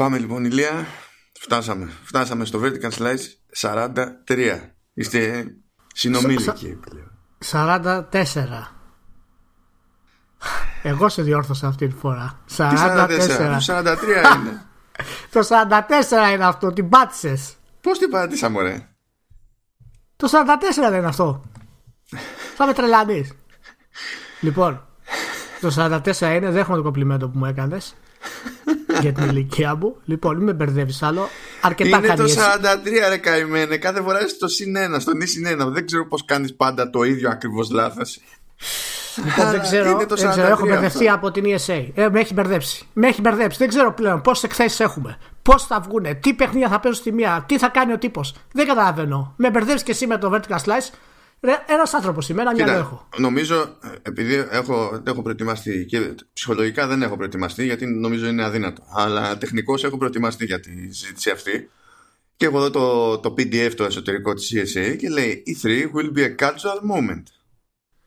Πάμε λοιπόν Ηλία. Φτάσαμε. Φτάσαμε στο Vertical Slice 43 Είστε συνομήλικοι 44 Εγώ σε διόρθωσα αυτή τη φορά. 44 43 είναι. Το 44 είναι αυτό Την πάτησες. Πώς την πάτησα μωρέ; Το 44 δεν είναι αυτό. Θα με τρελανείς Λοιπόν Το 44 είναι Δέχομαι το κομπλιμέντο που μου έκανες για την ηλικία μου. Λοιπόν, μην με μπερδεύεις άλλο. Αρκετά Είναι το 43 ρε καημένε. Κάθε φορά είσαι στο συν 1, στο νη συν 1. Δεν ξέρω πώς κάνεις πάντα το ίδιο ακριβώς λάθος. Λοιπόν, δεν ξέρω, δεν ξέρω έχω μπερδευτεί από την ESA. Ε, με έχει μπερδέψει. Με έχει μπερδέψει. Δεν ξέρω πλέον πόσες εκθέσεις έχουμε. Πώς θα βγουν, τι παιχνίδια θα παίζουν στη μία, τι θα κάνει ο τύπος. Δεν καταλαβαίνω. Με μπερδεύεις και εσύ με το Vertical Slice. Ένας άνθρωπος είμαι, ένα μυαλό έχω. Νομίζω, επειδή έχω, έχω προετοιμαστεί και ψυχολογικά δεν έχω προετοιμαστεί γιατί νομίζω είναι αδύνατο. Αλλά τεχνικώς έχω προετοιμαστεί για τη συζήτηση αυτή. Και έχω εδώ το, το PDF το εσωτερικό της CSA και λέει E3 will be a cultural moment.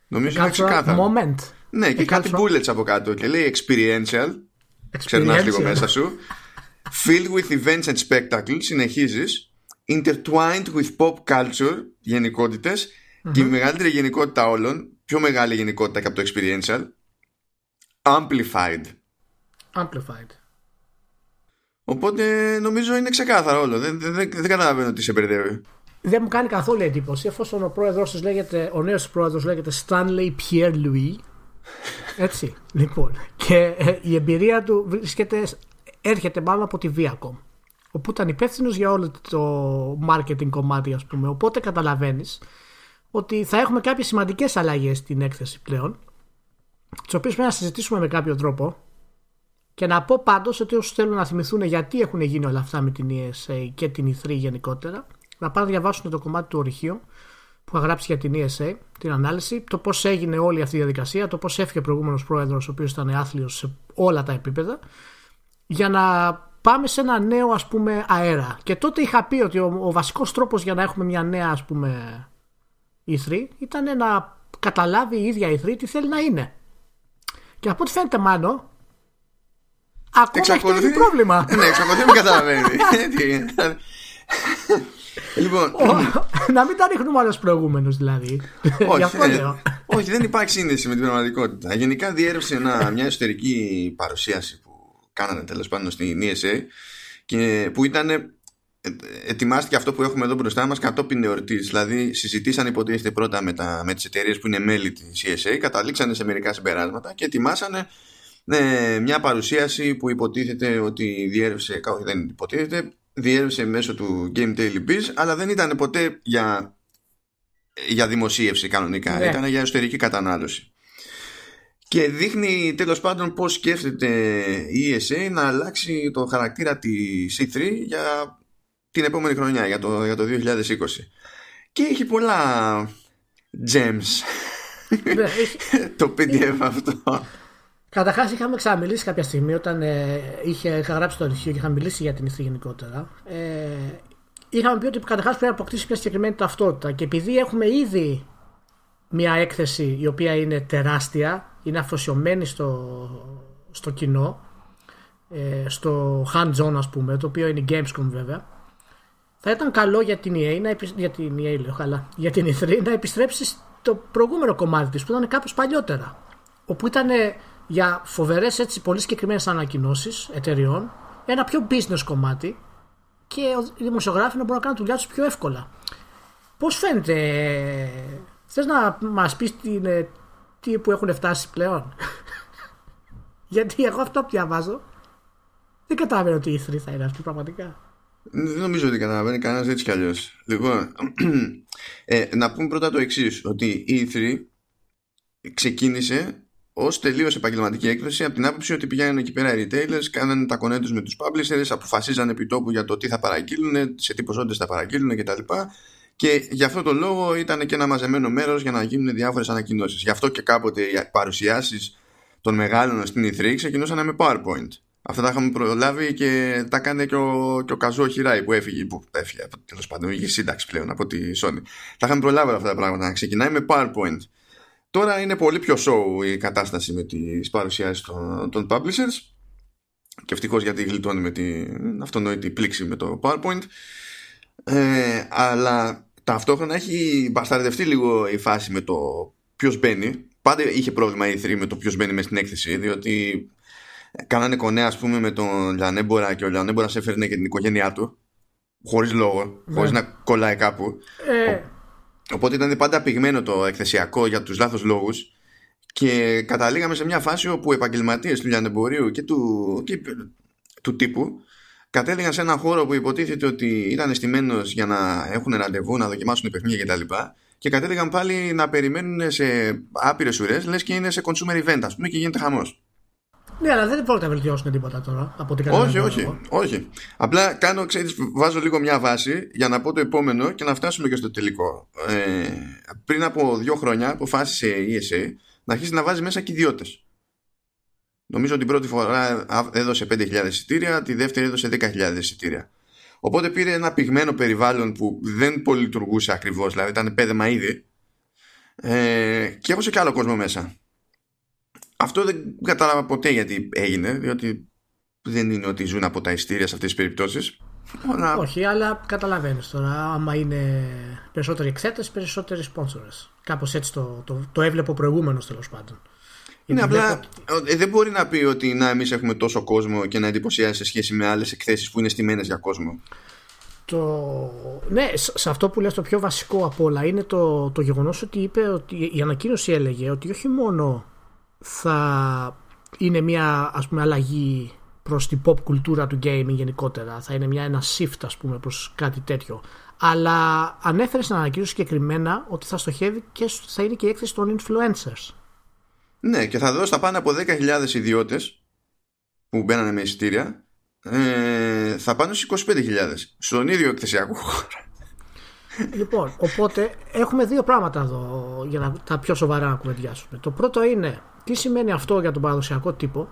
Νομίζω είναι ξεκάθαρο. Moment. Ναι, και κάτι bullets από κάτω και λέει experiential. Ξερνάς λίγο μέσα σου. Filled with events and spectacles, συνεχίζεις. Intertwined with pop culture, γενικότητες και η μεγαλύτερη γενικότητα όλων, πιο μεγάλη γενικότητα και από το experiential, amplified. Amplified. Οπότε νομίζω είναι ξεκάθαρο όλο. Δεν, δεν, δεν, δεν καταλαβαίνω τι σε μπερδεύει. Δεν μου κάνει καθόλου εντύπωση εφόσον ο πρόεδρος λέγεται, ο νέος πρόεδρος λέγεται Stanley Pierre Louis. Έτσι, λοιπόν. Και ε, η εμπειρία του βρίσκεται, έρχεται μάλλον από τη Viacom. Όπου ήταν υπεύθυνος για όλο το marketing κομμάτι, ας πούμε. Οπότε καταλαβαίνεις ότι θα έχουμε κάποιες σημαντικές αλλαγές στην έκθεση πλέον τις οποίες πρέπει να συζητήσουμε με κάποιο τρόπο και να πω πάντως ότι όσοι θέλουν να θυμηθούν γιατί έχουν γίνει όλα αυτά με την ESA και την E3 γενικότερα να πάνε να διαβάσουν το κομμάτι του ορυχείου που είχα γράψει για την ESA, την ανάλυση, το πώς έγινε όλη αυτή η διαδικασία, το πώς έφυγε ο προηγούμενος πρόεδρος ο οποίος ήταν άθλιος σε όλα τα επίπεδα για να πάμε σε ένα νέο ας πούμε αέρα. Και τότε είχα πει ότι ο, ο βασικός τρόπος για να έχουμε μια νέα ας πούμε η 3 ήταν να καταλάβει η ίδια η 3 τι θέλει να είναι. Και από ό,τι φαίνεται μάλλον ακόμα έχει το πρόβλημα. ναι, εξακολουθεί να μην καταλαβαίνει. λοιπόν. να μην τα ρίχνουμε άλλου προηγούμενου δηλαδή. Όχι, όχι, δεν υπάρχει σύνδεση με την πραγματικότητα. Γενικά διέρευσε μια εσωτερική παρουσίαση που κάνανε τέλος πάντων στην ESA και που ήταν ετοιμάστηκε αυτό που έχουμε εδώ μπροστά μας κατόπιν εορτής. Δηλαδή συζητήσαν υποτίθεται πρώτα με, τα, με τις εταιρείες που είναι μέλη της CSA, καταλήξανε σε μερικά συμπεράσματα και ετοιμάσανε ε, μια παρουσίαση που υποτίθεται ότι διέρευσε, δεν υποτίθεται, διέρευσε μέσω του Game Daily Biz, αλλά δεν ήταν ποτέ για, για δημοσίευση κανονικά, yeah. Ναι. ήταν για εσωτερική κατανάλωση. Και δείχνει τέλος πάντων πώς σκέφτεται η ESA να αλλάξει το χαρακτήρα της C3 για την επόμενη χρονιά για το, για το 2020 και έχει πολλά gems. Ναι, το PDF αυτό. Καταρχάς, είχαμε ξαναμιλήσει κάποια στιγμή όταν ε, είχε, είχα γράψει το αρχείο και είχαμε μιλήσει για την ηθή γενικότερα. Ε, είχαμε πει ότι καταρχάς πρέπει να αποκτήσει μια συγκεκριμένη ταυτότητα. Και επειδή έχουμε ήδη μια έκθεση η οποία είναι τεράστια, είναι αφοσιωμένη στο, στο κοινό, ε, στο hands-on ας πούμε, το οποίο είναι η Gamescom βέβαια, θα ήταν καλό για την EA, να για την EA λέω καλά, για την E3 να επιστρέψεις στο προηγούμενο κομμάτι της που ήταν κάπως παλιότερα όπου ήταν για φοβερές έτσι πολύ συγκεκριμένες ανακοινώσεις εταιριών ένα πιο business κομμάτι και οι δημοσιογράφοι να μπορούν να κάνουν δουλειά τους πιο εύκολα. Πώς φαίνεται, θες να μας πεις τι, είναι, τι που έχουν φτάσει πλέον; Γιατί εγώ αυτό που διαβάζω δεν καταλαβαίνω ότι η E3 θα είναι αυτή πραγματικά. Δεν νομίζω ότι καταλαβαίνει κανένας έτσι κι αλλιώς. Λοιπόν, ε, να πούμε πρώτα το εξής: Ότι η E3 ξεκίνησε ως τελείως επαγγελματική έκδοση από την άποψη ότι πηγαίνουν εκεί πέρα οι retailers, κάνανε τα κονέ με τους publishers, αποφασίζανε επί τόπου για το τι θα παραγγείλουν, σε τι ποσότητες θα παραγγείλουν κτλ. Και γι' αυτό το λόγο ήταν και ένα μαζεμένο μέρος για να γίνουν διάφορες ανακοινώσεις. Γι' αυτό και κάποτε οι παρουσιάσεις των μεγάλων στην E3 ξεκινούσαν με PowerPoint. Αυτά τα είχαμε προλάβει και τα κάνει και ο, και ο Καζό Χιράι που έφυγε, που έφυγε τέλος πάντων, είχε σύνταξη πλέον από τη Sony. Τα είχαμε προλάβει αυτά τα πράγματα. Να ξεκινάει με PowerPoint. Τώρα είναι πολύ πιο show η κατάσταση με τις παρουσιάσεις των, των publishers και ευτυχώς γιατί γλιτώνει με την αυτονόητη πλήξη με το PowerPoint ε, αλλά ταυτόχρονα έχει μπασταρδευτεί λίγο η φάση με το ποιος μπαίνει πάντα είχε πρόβλημα η 3 με το ποιος μπαίνει μες στην έκθεση διότι κάνανε κονέα ας πούμε με τον Λιανέμπορα και ο Λιανέμπορας έφερνε και την οικογένειά του χωρίς λόγο, ναι. χωρίς να κολλάει κάπου ε. οπότε ήταν πάντα πυγμένο το εκθεσιακό για τους λάθος λόγους και καταλήγαμε σε μια φάση όπου οι επαγγελματίες του λιανεμπορίου και του, και του τύπου κατέληγαν σε έναν χώρο που υποτίθεται ότι ήταν αισθημένος για να έχουν ραντεβού, να δοκιμάσουν παιχνίδια κτλ. Και, και κατέληγαν πάλι να περιμένουν σε άπειρες ουρές, λες και είναι σε consumer event, ας πούμε, και γίνεται χαμός. Ναι, αλλά δεν πρόκειται να βελτιώσουν τίποτα τώρα από την Όχι, όχι, όχι. Απλά κάνω, ξέρεις, βάζω λίγο μια βάση για να πω το επόμενο και να φτάσουμε και στο τελικό. Ε, πριν από δύο χρόνια αποφάσισε η ESA να αρχίσει να βάζει μέσα και ιδιώτες. Νομίζω ότι την πρώτη φορά έδωσε 5.000 εισιτήρια, τη δεύτερη έδωσε 10.000 εισιτήρια. Οπότε πήρε ένα πυγμένο περιβάλλον που δεν πολύ λειτουργούσε ακριβώς, δηλαδή ήταν πέδεμα ήδη, ε, και έβωσε και άλλο κόσμο μέσα. Αυτό δεν κατάλαβα ποτέ γιατί έγινε, διότι δεν είναι ότι ζουν από τα ειστήρια σε αυτές τις περιπτώσεις. Αλλά... Όχι, αλλά καταλαβαίνεις τώρα. Άμα είναι περισσότεροι εξέτες, περισσότεροι σπόνσορες. Κάπως έτσι το, το, το έβλεπε προηγούμενος τέλος πάντων. Είναι απλά ε, δεν μπορεί να πει ότι να εμείς έχουμε τόσο κόσμο και να εντυπωσιάζει σε σχέση με άλλες εκθέσεις που είναι στημένε για κόσμο. Το... Ναι, σε αυτό που λες το πιο βασικό από όλα είναι το, το γεγονός ότι είπε ότι η ανακοίνωση έλεγε ότι όχι μόνο θα είναι μια ας πούμε αλλαγή προς την pop κουλτούρα του gaming γενικότερα. Θα είναι μια, ένα shift ας πούμε προς κάτι τέτοιο. Αλλά ανέφερες στην ανακοίνωση συγκεκριμένα ότι θα στοχεύει και θα είναι και η έκθεση των influencers. Ναι και θα δώσει θα πάνε από 10.000 ιδιώτες που μπαίνανε με εισιτήρια ε, θα πάνε στους 25.000 στον ίδιο εκθεσιακό χώρο. Λοιπόν, οπότε έχουμε δύο πράγματα εδώ για να τα πιο σοβαρά να κουβεντιάσουμε. Το πρώτο είναι τι σημαίνει αυτό για τον παραδοσιακό τύπο;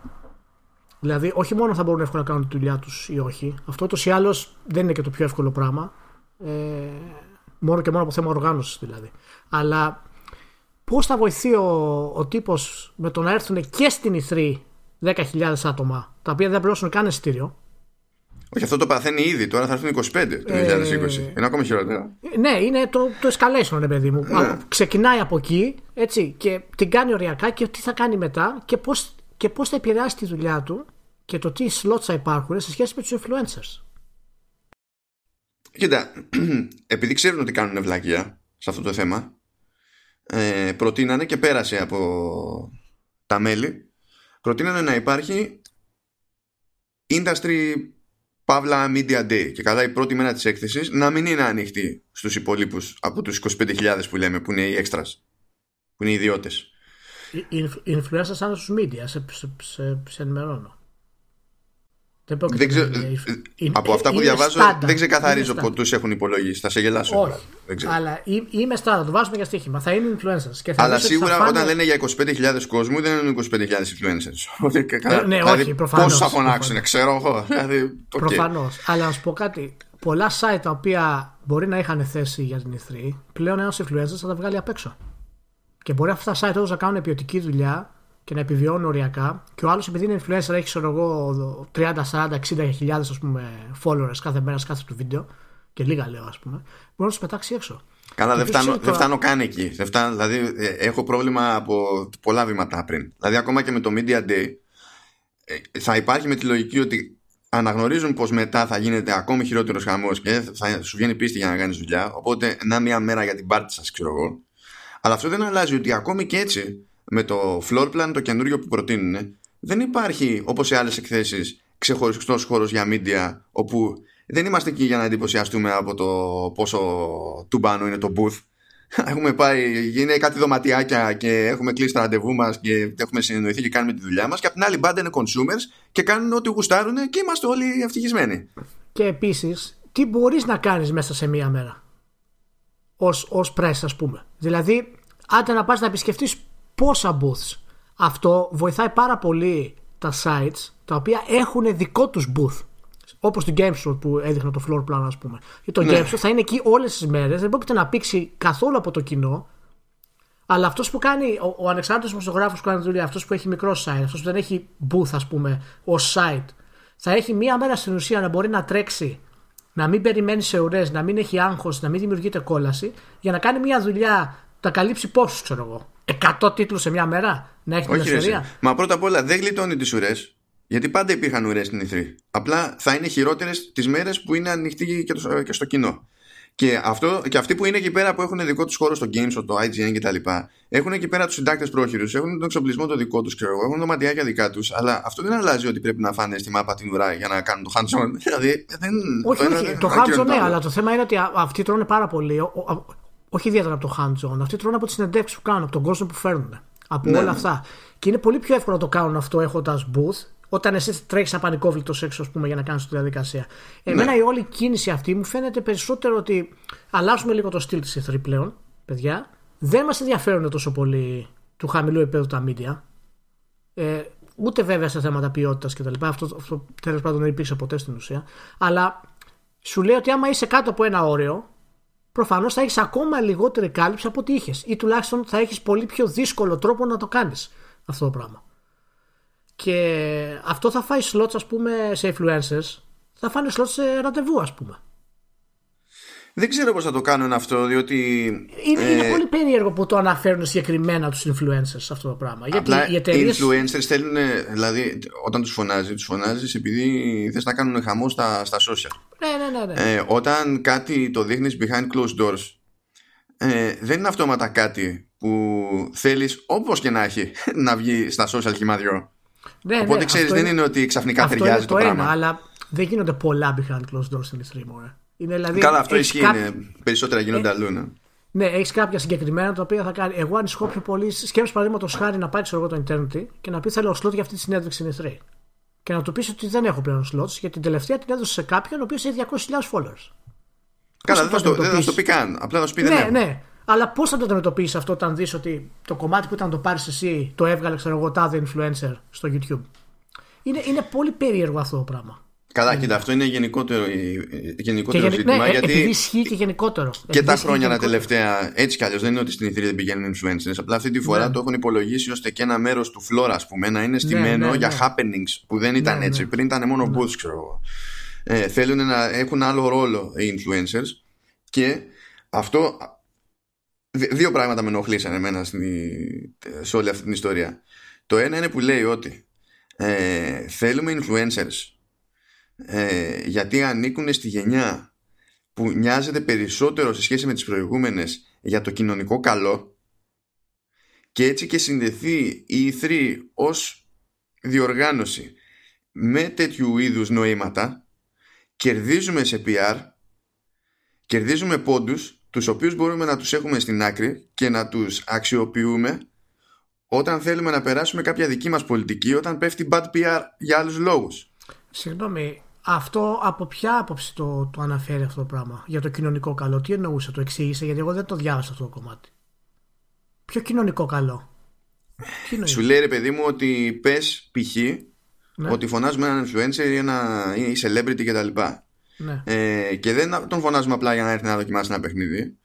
Δηλαδή, όχι μόνο θα μπορούν εύκολα να κάνουν τη δουλειά τους ή όχι. Αυτό ούτως ή άλλως δεν είναι και το πιο εύκολο πράγμα. Ε, μόνο και μόνο από θέμα οργάνωσης δηλαδή. Αλλά πώς θα βοηθεί ο, ο τύπος με το να έρθουν και στην E3 10.000 άτομα, τα οποία δεν πληρώσουν καν εισιτήριο. Όχι, αυτό το παθαίνει ήδη. Τώρα θα έρθουν 25 το 2020. Ε, είναι ακόμη χειρότερο. Ναι, είναι το, το escalation, ρε παιδί μου. Ναι. Ξεκινάει από εκεί έτσι, και την κάνει οριακά και τι θα κάνει μετά και πώς και πώς θα επηρεάσει τη δουλειά του και το τι slots θα υπάρχουν σε σχέση με τους influencers. Κοίτα, επειδή ξέρουν ότι κάνουν ευλαγία σε αυτό το θέμα, ε, προτείνανε και πέρασε από τα μέλη, προτείνανε να υπάρχει industry Παύλα Media Day. Και καλά η πρώτη μέρα της έκθεσης να μην είναι ανοιχτή στους υπολείπους από τους 25.000 που λέμε που είναι οι έξτρας που είναι οι ιδιώτες. Οι influencers σαν στους media σε, σε, σε, σε ενημερώνω δεν ξέρω, από αυτά που διαβάζω δεν ξεκαθαρίζω που του έχουν υπολογίσει. Θα σε γελάσω. Όχι. Δεν ξέρω. Αλλά είμαι στάδιο, το βάζουμε για στοίχημα. Θα είναι influencers. Και Αλλά σίγουρα φάνε... όταν λένε για 25.000 κόσμου δεν είναι 25.000 influencers. Ε, ναι, δηλαδή, όχι, προφανώς. Πώ θα φωνάξουν, ξέρω εγώ. Δηλαδή, okay. Προφανώς. Αλλά να σου πω κάτι. Πολλά site τα οποία μπορεί να είχαν θέση για την E3 πλέον ένας influencer θα τα βγάλει απ' έξω. Και μπορεί αυτά τα site όντω να κάνουν ποιοτική δουλειά και να επιβιώνουν οριακά και ο άλλος επειδή είναι influencer έχει ξέρω εγώ 30, 40, 60 χιλιάδες ας πούμε followers κάθε μέρα σε κάθε του βίντεο και λίγα λέω ας πούμε μπορεί να τους πετάξει έξω. Καλά, δεν φτάνω, δεν φτάνω καν εκεί. Δεν φτάνω, δηλαδή, ε, έχω πρόβλημα από πολλά βήματα πριν. Δηλαδή, ακόμα και με το Media Day, ε, θα υπάρχει με τη λογική ότι αναγνωρίζουν πως μετά θα γίνεται ακόμη χειρότερος χαμός και θα σου βγαίνει πίστη για να κάνεις δουλειά. Οπότε, να μία μέρα για την πάρτι σας, ξέρω εγώ. Αλλά αυτό δεν αλλάζει ότι ακόμη και έτσι με το floor plan το καινούριο που προτείνουν δεν υπάρχει όπως σε άλλες εκθέσεις ξεχωριστός χώρος για media όπου δεν είμαστε εκεί για να εντυπωσιαστούμε από το πόσο τουμπάνο είναι το booth έχουμε πάει, είναι κάτι δωματιάκια και έχουμε κλείσει τα ραντεβού μας και έχουμε συνεννοηθεί και κάνουμε τη δουλειά μας. Και απ' την άλλη μπάντα είναι consumers και κάνουν ό,τι γουστάρουν και είμαστε όλοι ευτυχισμένοι. Και επίσης, τι μπορείς να κάνεις μέσα σε μία μέρα; Ω ως press, ας πούμε. Δηλαδή, άντε να πας να επισκεφτείς πόσα booths. Αυτό βοηθάει πάρα πολύ τα sites τα οποία έχουν δικό τους booth. Όπως το GameStop που έδειχνε το floor plan, ας πούμε. Και το ναι. GameStop θα είναι εκεί όλες τις μέρες, δεν πρόκειται να πήξει καθόλου από το κοινό. Αλλά αυτός που κάνει, ο, ο ανεξάρτητος δημοσιογράφος που κάνει δουλειά, αυτός που έχει μικρό site, αυτός που δεν έχει booth, ας πούμε, ως site, θα έχει μία μέρα στην ουσία να μπορεί να τρέξει, να μην περιμένει σε ουρές, να μην έχει άγχος, να μην δημιουργείται κόλαση, για να κάνει μία δουλειά, να καλύψει πόσους, ξέρω εγώ. 100 τίτλους σε μία μέρα, να έχει την ελευθερία. Μα πρώτα απ' όλα δεν γλιτώνει τις ουρές. Γιατί πάντα υπήρχαν ουρές στην E3. Απλά θα είναι χειρότερες τις μέρες που είναι ανοιχτή και, το, και στο κοινό. Και, αυτό, και αυτοί που είναι εκεί πέρα που έχουν δικό τους χώρο στο Games, το IGN κτλ. Έχουν εκεί πέρα τους συντάκτες πρόχειρους, έχουν τον εξοπλισμό το δικό τους, ξέρω εγώ, έχουν δωματιάκια δικά τους. Αλλά αυτό δεν αλλάζει ότι πρέπει να φάνε στη μάπα την ουρά για να κάνουν το hands-on. Δηλαδή, δεν, όχι, το, όχι, το hands-on ναι, αλλά το θέμα είναι ότι αυτοί τρώνε πάρα πολύ. Όχι ιδιαίτερα από το hands-on. Αυτοί τρώνε από τις συνεντεύξεις που κάνουν, από τον κόσμο που φέρνουν. Από ναι, όλα ναι. αυτά. Και είναι πολύ πιο εύκολο να το κάνουν αυτό έχοντας booth όταν εσύ τρέχεις απανικόβλητος έξω, ας πούμε, για να κάνεις τη διαδικασία. Εμένα ναι. η όλη κίνηση αυτή μου φαίνεται περισσότερο ότι αλλάζουμε λίγο το στυλ της E3 πλέον, παιδιά. Δεν μας ενδιαφέρουν τόσο πολύ του χαμηλού επίπεδου τα media. Ε, ούτε βέβαια σε θέματα ποιότητας κτλ. Αυτό, αυτό τέλος πάντων δεν υπήρξε ποτέ στην ουσία. Αλλά σου λέει ότι άμα είσαι κάτω από ένα όριο, προφανώς θα έχεις ακόμα λιγότερη κάλυψη από ό,τι είχες. Ή τουλάχιστον θα έχεις πολύ πιο δύσκολο τρόπο να το κάνεις αυτό το πράγμα. Και αυτό θα φάει slots ας πούμε σε influencers θα φάνε slots σε ραντεβού ας πούμε. Δεν ξέρω πώς θα το κάνουν αυτό διότι... Είναι, ε, είναι πολύ περίεργο που το αναφέρουν συγκεκριμένα τους influencers αυτό το πράγμα. Γιατί οι εταιρείες... Οι influencers θέλουν, δηλαδή όταν τους φωνάζει, τους φωνάζεις επειδή θες να κάνουν χαμό στα, στα social. Ναι, ναι, ναι. ναι. Ε, όταν κάτι το δείχνεις behind closed doors ε, δεν είναι αυτόματα κάτι που θέλεις όπως και να έχει να βγει στα social χυμαδιό. Ναι, Οπότε ναι, ξέρεις, δεν είναι, είναι ότι ξαφνικά αυτό ταιριάζει είναι το, το πράγμα. Ένα, αλλά δεν γίνονται πολλά behind closed doors στην E3 Είναι, δηλαδή, Καλά, αυτό ισχύει. Κά... Περισσότερα γίνονται ε, αλλού. Ναι, ναι έχεις κάποια συγκεκριμένα τα οποία θα κάνει. Εγώ ανησυχώ πιο πολύ. Σκέψει παραδείγματος χάρη να πάει ξέρω εγώ το Internet και να πει θέλω slot για αυτή τη συνέντευξη στην E3. Και να του πεις ότι δεν έχω πλέον slots γιατί την τελευταία την έδωσε σε κάποιον ο οποίος έχει 200.000 followers. Καλά, δεν θα, το, δεν θα το πει καν. Απλά θα σου πει δεν ναι, ναι. Αλλά πώς θα το αντιμετωπίσεις αυτό όταν δεις ότι το κομμάτι που ήταν το πάρεις εσύ το έβγαλε, ξέρω εγώ, τάδε influencer στο YouTube. Είναι, είναι πολύ περίεργο αυτό το πράγμα. Καλά, κοίτα, αυτό είναι γενικότερο, γενικότερο και ζήτημα. Ναι, γιατί επειδή ισχύει και γενικότερο. Και τα χρόνια τα τελευταία, έτσι κι αλλιώς δεν είναι ότι στην Ιδρύα δεν πηγαίνουν influencers. Απλά αυτή τη φορά ναι. το έχουν υπολογίσει ώστε και ένα μέρος του floor, ας πούμε, να είναι στημένο ναι, ναι, για happenings που δεν ήταν έτσι. Πριν ήταν μόνο booths, ξέρω εγώ. Ε, θέλουν να έχουν άλλο ρόλο οι influencers και αυτό Δύο πράγματα με ενοχλήσαν εμένα σε όλη αυτή την ιστορία. Το ένα είναι που λέει ότι ε, θέλουμε influencers ε, γιατί ανήκουν στη γενιά που νοιάζεται περισσότερο σε σχέση με τις προηγούμενες για το κοινωνικό καλό και έτσι και συνδεθεί η E3 ως διοργάνωση με τέτοιου είδους νοήματα κερδίζουμε σε PR κερδίζουμε πόντους τους οποίους μπορούμε να τους έχουμε στην άκρη και να τους αξιοποιούμε όταν θέλουμε να περάσουμε κάποια δική μας πολιτική όταν πέφτει bad PR για άλλους λόγους. Συγγνώμη, αυτό από ποια άποψη το, το αναφέρει αυτό το πράγμα; Για το κοινωνικό καλό, τι εννοούσε, το εξήγησε, γιατί εγώ δεν το διάβασα αυτό το κομμάτι. Ποιο κοινωνικό καλό; Σου λέει ρε παιδί μου ότι πες π.χ. Ναι. ότι φωνάζουμε έναν influencer ή ένα ή celebrity κτλ. Ναι. Ε, και δεν τον φωνάζουμε απλά για να έρθει να δοκιμάσει ένα παιχνίδι.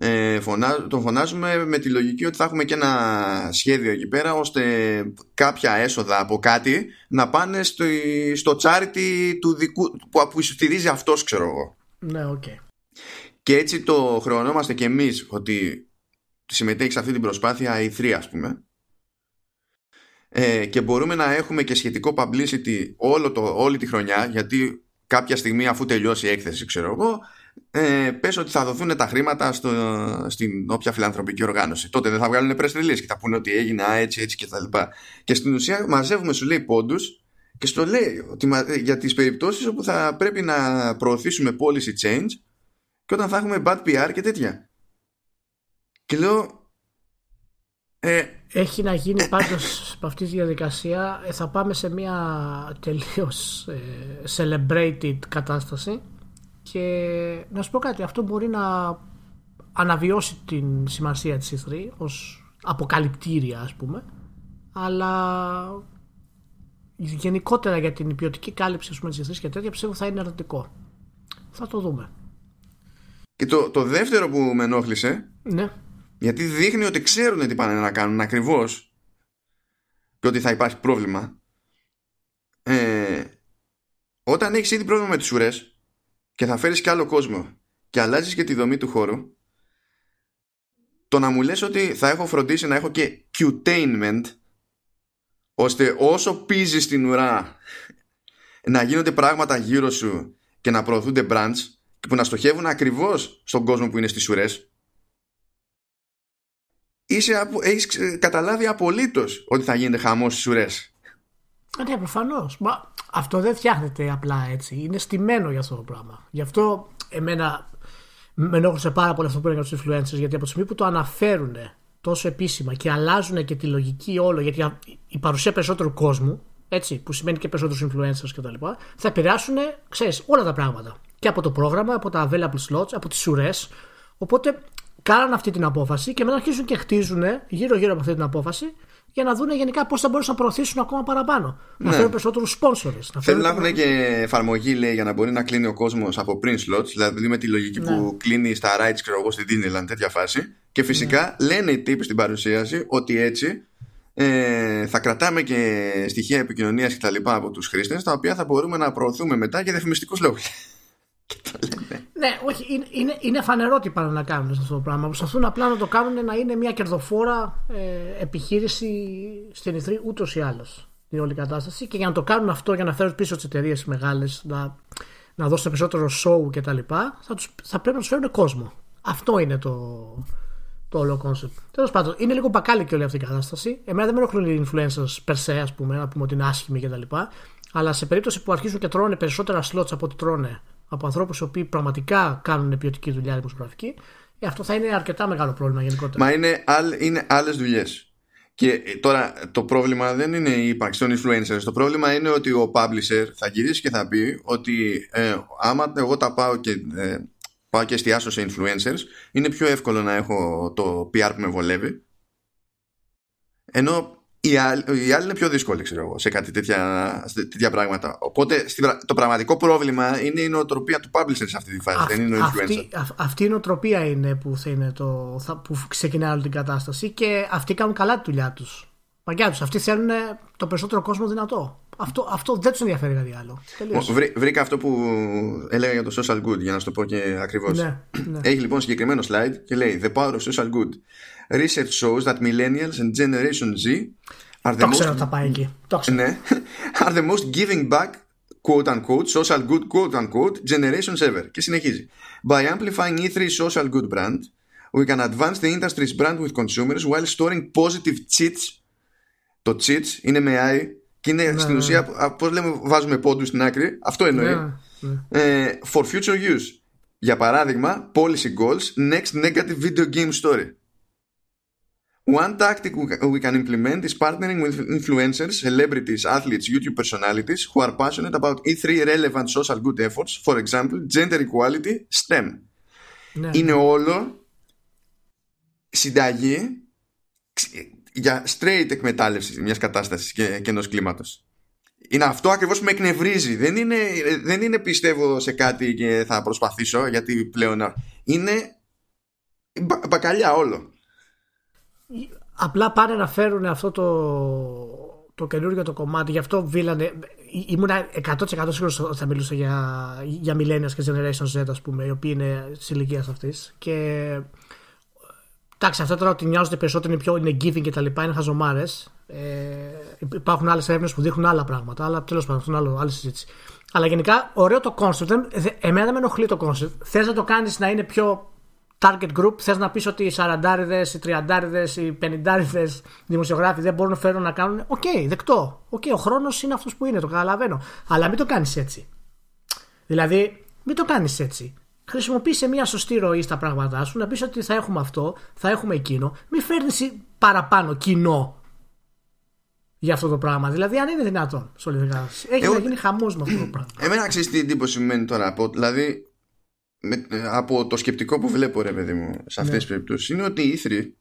Ε, φωνά, τον φωνάζουμε με τη λογική ότι θα έχουμε και ένα σχέδιο εκεί πέρα ώστε κάποια έσοδα από κάτι να πάνε στο, στο charity του δικού, που, που στηρίζει αυτός ξέρω εγώ. Ναι, okay. Και έτσι το χρεωνόμαστε και εμείς ότι συμμετέχει σε αυτή την προσπάθεια η 3 ας πούμε ε, και μπορούμε να έχουμε και σχετικό publicity όλο το, όλη τη χρονιά γιατί κάποια στιγμή αφού τελειώσει η έκθεση ξέρω εγώ ε, πες ότι θα δοθούν τα χρήματα στο, στην όποια φιλανθρωπική οργάνωση. Τότε δεν θα βγάλουν press release και θα πούνε ότι έγινε α, έτσι έτσι και τα λοιπά. Και στην ουσία μαζεύουμε σου λέει πόντους και στο λέει ότι για τις περιπτώσεις όπου θα πρέπει να προωθήσουμε policy change και όταν θα έχουμε bad PR και τέτοια. Και λέω ε, έχει να γίνει πάντως από αυτή τη διαδικασία ε, θα πάμε σε μια τελείως ε, celebrated κατάσταση και να σου πω κάτι αυτό μπορεί να αναβιώσει την σημασία της E3 ως αποκαλυπτήρια ας πούμε αλλά γενικότερα για την ποιοτική κάλυψη ας πούμε, της E3 και τέτοια πιστεύω θα είναι αρνητικό θα το δούμε και το, το δεύτερο που με ενόχλησε ναι γιατί δείχνει ότι ξέρουν τι πάνε να κάνουν ακριβώς και ότι θα υπάρχει πρόβλημα. Ε, όταν έχεις ήδη πρόβλημα με τις ουρές και θα φέρεις και άλλο κόσμο και αλλάζεις και τη δομή του χώρου, το να μου λες ότι θα έχω φροντίσει να έχω και cutainment ώστε όσο πίζεις την ουρά να γίνονται πράγματα γύρω σου και να προωθούνται branch που να στοχεύουν ακριβώς στον κόσμο που είναι στις ουρές είσαι, έχεις καταλάβει απολύτως ότι θα γίνεται χαμός στις ουρές ναι, προφανώς. Αυτό δεν φτιάχνεται απλά έτσι. Είναι στημένο για αυτό το πράγμα. Γι' αυτό εμένα με ενόχλησε πάρα πολύ αυτό που έλεγα τους influencers, γιατί από τη στιγμή που το αναφέρουν τόσο επίσημα και αλλάζουν και τη λογική όλο, γιατί η παρουσία περισσότερου κόσμου, έτσι, που σημαίνει και περισσότερους influencers κτλ., θα επηρεάσουν, ξέρεις, όλα τα πράγματα. Και από το πρόγραμμα, από τα available slots, από τις ουρέ. Οπότε κάναν αυτή την απόφαση και μετά αρχίζουν και χτίζουν γύρω-γύρω από αυτή την απόφαση για να δουν γενικά πώς θα μπορούσαν να προωθήσουν ακόμα παραπάνω. Ναι. Να φέρουν περισσότερους σπόνσορε. Θέλουν να έχουν και εφαρμογή λέει, για να μπορεί να κλείνει ο κόσμος από πριν slots, δηλαδή με τη λογική ναι. που κλείνει στα rights, ξέρω εγώ, στη Disneyland, τέτοια φάση. Και φυσικά ναι. λένε οι τύποι στην παρουσίαση ότι έτσι ε, θα κρατάμε και στοιχεία επικοινωνίας κτλ. από τους χρήστες, τα οποία θα μπορούμε να προωθούμε μετά για διαφημιστικούς λόγους. Ναι, όχι, είναι, είναι, είναι φανερό ότι πάνε να κάνουν αυτό το πράγμα. Προσπαθούν απλά να το κάνουν να είναι μια κερδοφόρα ε, επιχείρηση στην E3 ούτως ή άλλως την όλη κατάσταση. Και για να το κάνουν αυτό, για να φέρουν πίσω τις εταιρείες μεγάλες, να, να δώσουν περισσότερο show κτλ., θα, θα πρέπει να τους φέρουν κόσμο. Αυτό είναι το, το όλο concept. Τέλος πάντων, είναι λίγο μπακάλι όλη αυτή η κατάσταση. Εμένα δεν με ενοχλούν οι influencers per se ας πούμε, να πούμε ότι είναι άσχημοι κτλ. Αλλά σε περίπτωση που αρχίζουν και τρώνε περισσότερα slots από ό,τι τρώνε από ανθρώπους οι οποίοι πραγματικά κάνουν ποιοτική δουλειά δημοσιογραφική, ε, αυτό θα είναι αρκετά μεγάλο πρόβλημα γενικότερα. Μα είναι, είναι άλλες δουλειές. Και ε, τώρα το πρόβλημα δεν είναι η ύπαρξη των influencers. Το πρόβλημα είναι ότι ο publisher θα γυρίσει και θα πει ότι ε, άμα εγώ τα πάω και, ε, πάω και εστιάσω σε influencers, είναι πιο εύκολο να έχω το PR που με βολεύει. Ενώ οι άλλοι, οι άλλοι είναι πιο δύσκολοι, ξέρω εγώ, σε κάτι τέτοια, τέτοια πράγματα. Οπότε το πραγματικό πρόβλημα είναι η νοοτροπία του publisher σε αυτή τη φάση, δεν είναι ο influencer. Αυτή, αυτή η νοοτροπία είναι που, θα είναι το, θα, που ξεκινάει όλη την κατάσταση και αυτοί κάνουν καλά τη δουλειά τους. Μαγκιά τους. Αυτοί θέλουν το περισσότερο κόσμο δυνατό. Αυτό, αυτό δεν τους ενδιαφέρει κάτι άλλο. Βρή, βρήκα αυτό που έλεγα για το social good, για να σου το πω και ακριβώς. Ναι, ναι. Έχει λοιπόν συγκεκριμένο slide και λέει The power of social good. Research shows that millennials and Generation Z are the, most, θα πάει εκεί. Ναι, are the most giving back quote unquote, social good quote unquote, generations ever. Και συνεχίζει. By amplifying E3's social good brand, we can advance the industry's brand with consumers while storing positive cheats. Το cheats είναι με I και είναι ναι, στην ναι. ουσία, πώ λέμε, βάζουμε πόντου στην άκρη. Αυτό εννοεί. Ναι, ναι. Ε, for future use. Για παράδειγμα, policy goals, next negative video game story. One tactic we can implement is partnering with influencers, celebrities, athletes, YouTube personalities who are passionate about E3 relevant social good efforts, for example, gender equality, STEM. Ναι, Είναι ναι. όλο συνταγή για straight εκμετάλλευση μια κατάσταση και, και ενό κλίματο. Είναι αυτό ακριβώ που με εκνευρίζει. Δεν είναι, δεν είναι πιστεύω σε κάτι και θα προσπαθήσω γιατί πλέον. Είναι μπακαλιά όλο. Απλά πάνε να φέρουν αυτό το, το καινούργιο το κομμάτι. Γι' αυτό βίλανε. Ήμουνα 100% σίγουρος ότι θα μιλούσα για, για Millennials και Generation Z, ας πούμε, οι οποίοι είναι της ηλικίας αυτής. Και. Εντάξει, αυτά τώρα ότι νοιάζονται περισσότερο είναι πιο είναι giving και τα λοιπά, είναι χαζομάρες. Ε, υπάρχουν άλλες έρευνες που δείχνουν άλλα πράγματα, αλλά τέλος πάντων, αυτό είναι άλλη συζήτηση. Αλλά γενικά, ωραίο το concept. Εμένα δεν με ενοχλεί το concept. Θες να το κάνεις να είναι πιο target group, θες να πεις ότι οι 40 οι 30 οι 50 δημοσιογράφοι δεν μπορούν να φέρουν να κάνουν. OK, okay, δεκτό. OK, okay, ο χρόνος είναι αυτός που είναι, το καταλαβαίνω. Αλλά μην το κάνεις έτσι. Δηλαδή, μην το κάνεις έτσι. Χρησιμοποίησε μια σωστή ροή στα πράγματά σου, να πεις ότι θα έχουμε αυτό, θα έχουμε εκείνο. Μην φέρνεις παραπάνω κοινό για αυτό το πράγμα. Δηλαδή, αν είναι δυνατόν σε όλη Έχει Εγώ... να γίνει χαμός με αυτό το πράγμα. Εμένα ξέρεις τι εντύπωση μένει τώρα. Δηλαδή, με, από το σκεπτικό που βλέπω ρε παιδί μου σε αυτές ναι. τις περιπτώσεις είναι ότι οι ήθροι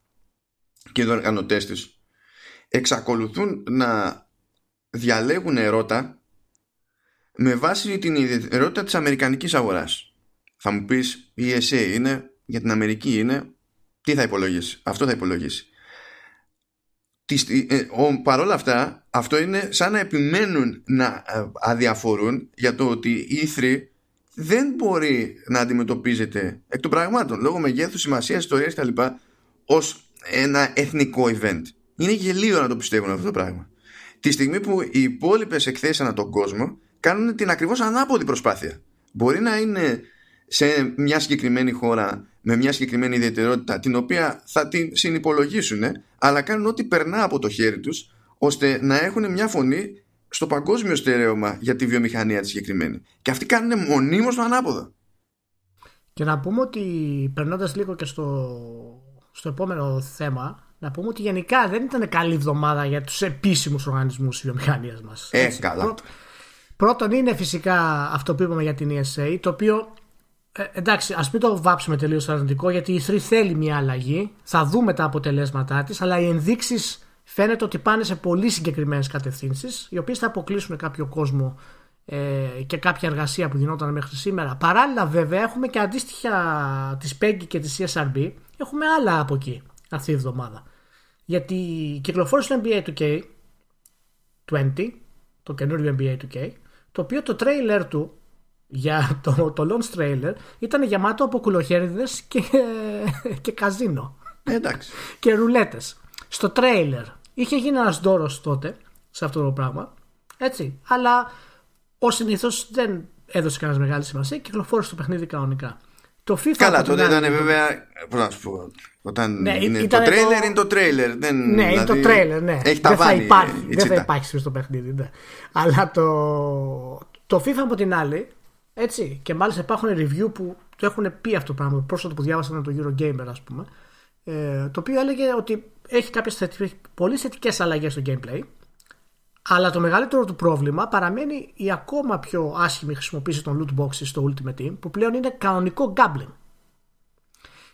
και οι οργανωτές της εξακολουθούν να διαλέγουν ερώτα με βάση την ιδιαιτερότητα της αμερικανικής αγοράς θα μου πεις η ESA είναι για την Αμερική είναι τι θα υπολογίσεις αυτό θα υπολογίσεις ε, παρόλα αυτά αυτό είναι σαν να επιμένουν να ε, αδιαφορούν για το ότι η ήθρη δεν μπορεί να αντιμετωπίζεται εκ των πραγμάτων λόγω μεγέθους, σημασίας, ιστορίας κτλ. ως ένα εθνικό event. Είναι γελίο να το πιστεύουν αυτό το πράγμα. Τη στιγμή που οι υπόλοιπες εκθέσεις ανά τον κόσμο κάνουν την ακριβώς ανάποδη προσπάθεια. Μπορεί να είναι σε μια συγκεκριμένη χώρα με μια συγκεκριμένη ιδιαιτερότητα την οποία θα την συνυπολογίσουν αλλά κάνουν ό,τι περνά από το χέρι τους ώστε να έχουν μια φωνή στο παγκόσμιο στερέωμα για τη βιομηχανία τη συγκεκριμένη. Και αυτοί κάνουν μονίμως το ανάποδο. Και να πούμε ότι περνώντας λίγο και στο, στο επόμενο θέμα να πούμε ότι γενικά δεν ήταν καλή εβδομάδα για τους επίσημους οργανισμούς της βιομηχανίας μας. Ε, καλά. πρώτον είναι φυσικά αυτό που είπαμε για την ESA, το οποίο ε, εντάξει, ας μην το βάψουμε τελείως στο αρνητικό, γιατί η 3 θέλει μια αλλαγή. Θα δούμε τα αποτελέσματά της, αλλά οι ενδείξεις φαίνεται ότι πάνε σε πολύ συγκεκριμένες κατευθύνσεις, οι οποίες θα αποκλείσουν κάποιο κόσμο ε, και κάποια εργασία που γινόταν μέχρι σήμερα. Παράλληλα, βέβαια, έχουμε και αντίστοιχα τη PEGI και τη CSRB. Έχουμε άλλα από εκεί αυτή τη εβδομάδα. Γιατί κυκλοφόρησε το NBA 2K 20, το καινούριο NBA 2K, το οποίο το τρέιλερ του για το, το launch trailer ήταν γεμάτο από κουλοχέριδες και, και καζίνο. Εντάξει. και ρουλέτες. Στο τρέιλερ είχε γίνει ένας δώρος τότε σε αυτό το πράγμα. Έτσι. Αλλά ο συνήθως δεν έδωσε κανένας μεγάλη σημασία και κυκλοφόρησε το παιχνίδι κανονικά. Το FIFA Καλά, τότε ήταν βέβαια. Πώς να σου πω. Όταν ναι, είναι το τρέιλερ, είναι το τρέιλερ. Δεν, ναι, είναι το δηλαδή, τρέιλερ, ναι. Έχει δεν θα υπάρχει, δεν θα υπάρχει στο παιχνίδι. Ναι. Αλλά το, το FIFA από την άλλη έτσι. Και μάλιστα υπάρχουν review που το έχουν πει αυτό το πράγμα. Πρόσφατο που διάβασα ήταν το Eurogamer, ας πούμε. Ε, το οποίο έλεγε ότι έχει κάποιες πολύ θετικές αλλαγές στο gameplay. Αλλά το μεγαλύτερο του πρόβλημα παραμένει η ακόμα πιο άσχημη χρησιμοποίηση των loot boxes στο Ultimate Team που πλέον είναι κανονικό gambling.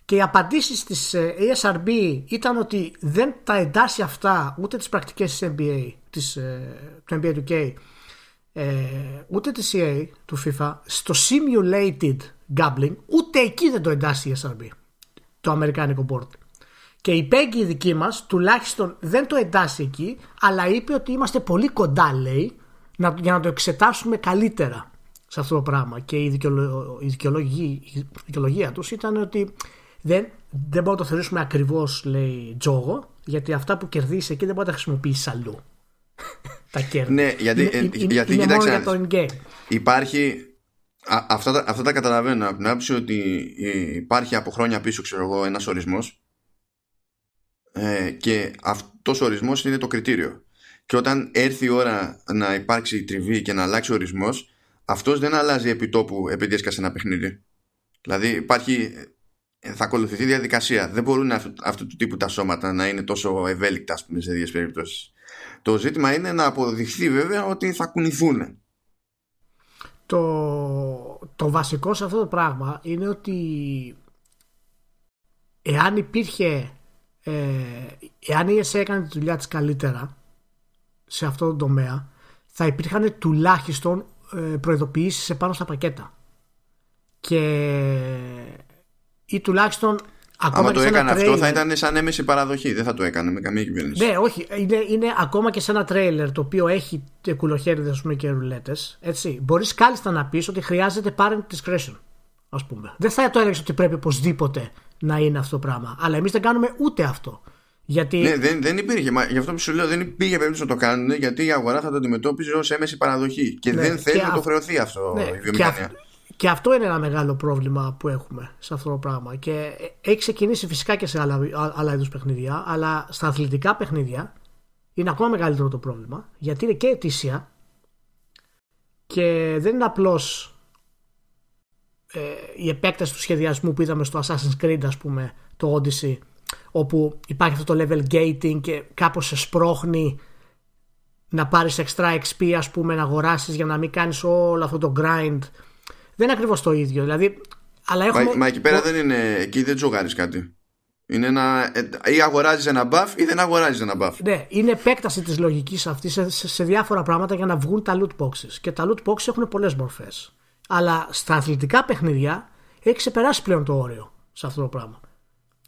Και οι απαντήσεις της ε, ESRB ήταν ότι δεν τα εντάσσει αυτά ούτε τις πρακτικές της NBA, της, ε, του NBA 2K ε, ούτε της CA του FIFA στο simulated gambling ούτε εκεί δεν το εντάσσει η SRB το αμερικάνικο board και η Peggy η δική μας τουλάχιστον δεν το εντάσσει εκεί αλλά είπε ότι είμαστε πολύ κοντά λέει να, για να το εξετάσουμε καλύτερα σε αυτό το πράγμα και η, δικαιολο, η, δικαιολογία, η δικαιολογία τους ήταν ότι δεν, δεν μπορούμε να το θεωρήσουμε ακριβώς λέει τζόγο γιατί αυτά που κερδίσει εκεί δεν μπορεί να τα χρησιμοποιήσει αλλού τα κέρδη. Ναι, γιατί, είναι, ε, γιατί είναι μόνο για το in-game. Υπάρχει. Α, αυτά, τα, αυτά τα καταλαβαίνω από την άποψη ότι υπάρχει από χρόνια πίσω, ξέρω εγώ, ένας ορισμός. Ε, και αυτός ο ορισμός είναι το κριτήριο. Και όταν έρθει η ώρα να υπάρξει τριβή και να αλλάξει ο ορισμός, αυτός δεν αλλάζει επί τόπου επειδή έσκασε ένα παιχνίδι. Δηλαδή υπάρχει ε, θα ακολουθηθεί διαδικασία. Δεν μπορούν αυτού, αυτού του τύπου τα σώματα να είναι τόσο ευέλικτα, πούμε, σε δύο περιπτώσεις. Το ζήτημα είναι να αποδειχθεί βέβαια ότι θα κουνηθούν. Το, το βασικό σε αυτό το πράγμα είναι ότι εάν υπήρχε ε, εάν η ΕΣΕ έκανε τη δουλειά της καλύτερα σε αυτό το τομέα θα υπήρχαν τουλάχιστον ε, προειδοποιήσεις επάνω στα πακέτα και ή τουλάχιστον Ακόμα Αν το έκανε αυτό θα ήταν σαν έμεση παραδοχή. Δεν θα το έκανε με καμία κυβέρνηση. Ναι, όχι. Είναι, είναι ακόμα και σε ένα τρέιλερ το οποίο έχει κουλοχέριδες και ρουλέτες. Μπορείς κάλλιστα να πεις ότι χρειάζεται parent discretion. Ας πούμε. Δεν θα το έλεγες ότι πρέπει οπωσδήποτε να είναι αυτό το πράγμα. Αλλά εμείς δεν κάνουμε ούτε αυτό. Γιατί... Ναι, δεν, δεν υπήρχε. Μα, γι' αυτό που σου λέω, δεν υπήρχε περίπτωση να το κάνουν γιατί η αγορά θα το αντιμετώπιζε ως έμεση παραδοχή. Και ναι, δεν θέλει να το χρεωθεί αυτό ναι, η βιομηχανία. Και αυτό είναι ένα μεγάλο πρόβλημα που έχουμε σε αυτό το πράγμα. Και έχει ξεκινήσει φυσικά και σε άλλα, άλλα είδους παιχνίδια, αλλά στα αθλητικά παιχνίδια είναι ακόμα μεγαλύτερο το πρόβλημα, γιατί είναι και αιτήσια και δεν είναι απλώς ε, η επέκταση του σχεδιασμού που είδαμε στο Assassin's Creed, ας πούμε, το Odyssey, όπου υπάρχει αυτό το level gating και κάπως σε σπρώχνει να πάρεις extra XP ας πούμε να αγοράσεις για να μην κάνεις όλο αυτό το grind δεν είναι ακριβώς το ίδιο. Δηλαδή, αλλά έχουμε... μα, μα εκεί πέρα δεν είναι. Εκεί δεν τζογάρεις κάτι. Είναι ένα. ή αγοράζεις ένα buff ή δεν αγοράζεις ένα buff. Ναι, είναι επέκταση της λογικής αυτή σε, σε, διάφορα πράγματα για να βγουν τα loot boxes. Και τα loot boxes έχουν πολλές μορφές. Αλλά στα αθλητικά παιχνίδια έχει ξεπεράσει πλέον το όριο σε αυτό το πράγμα.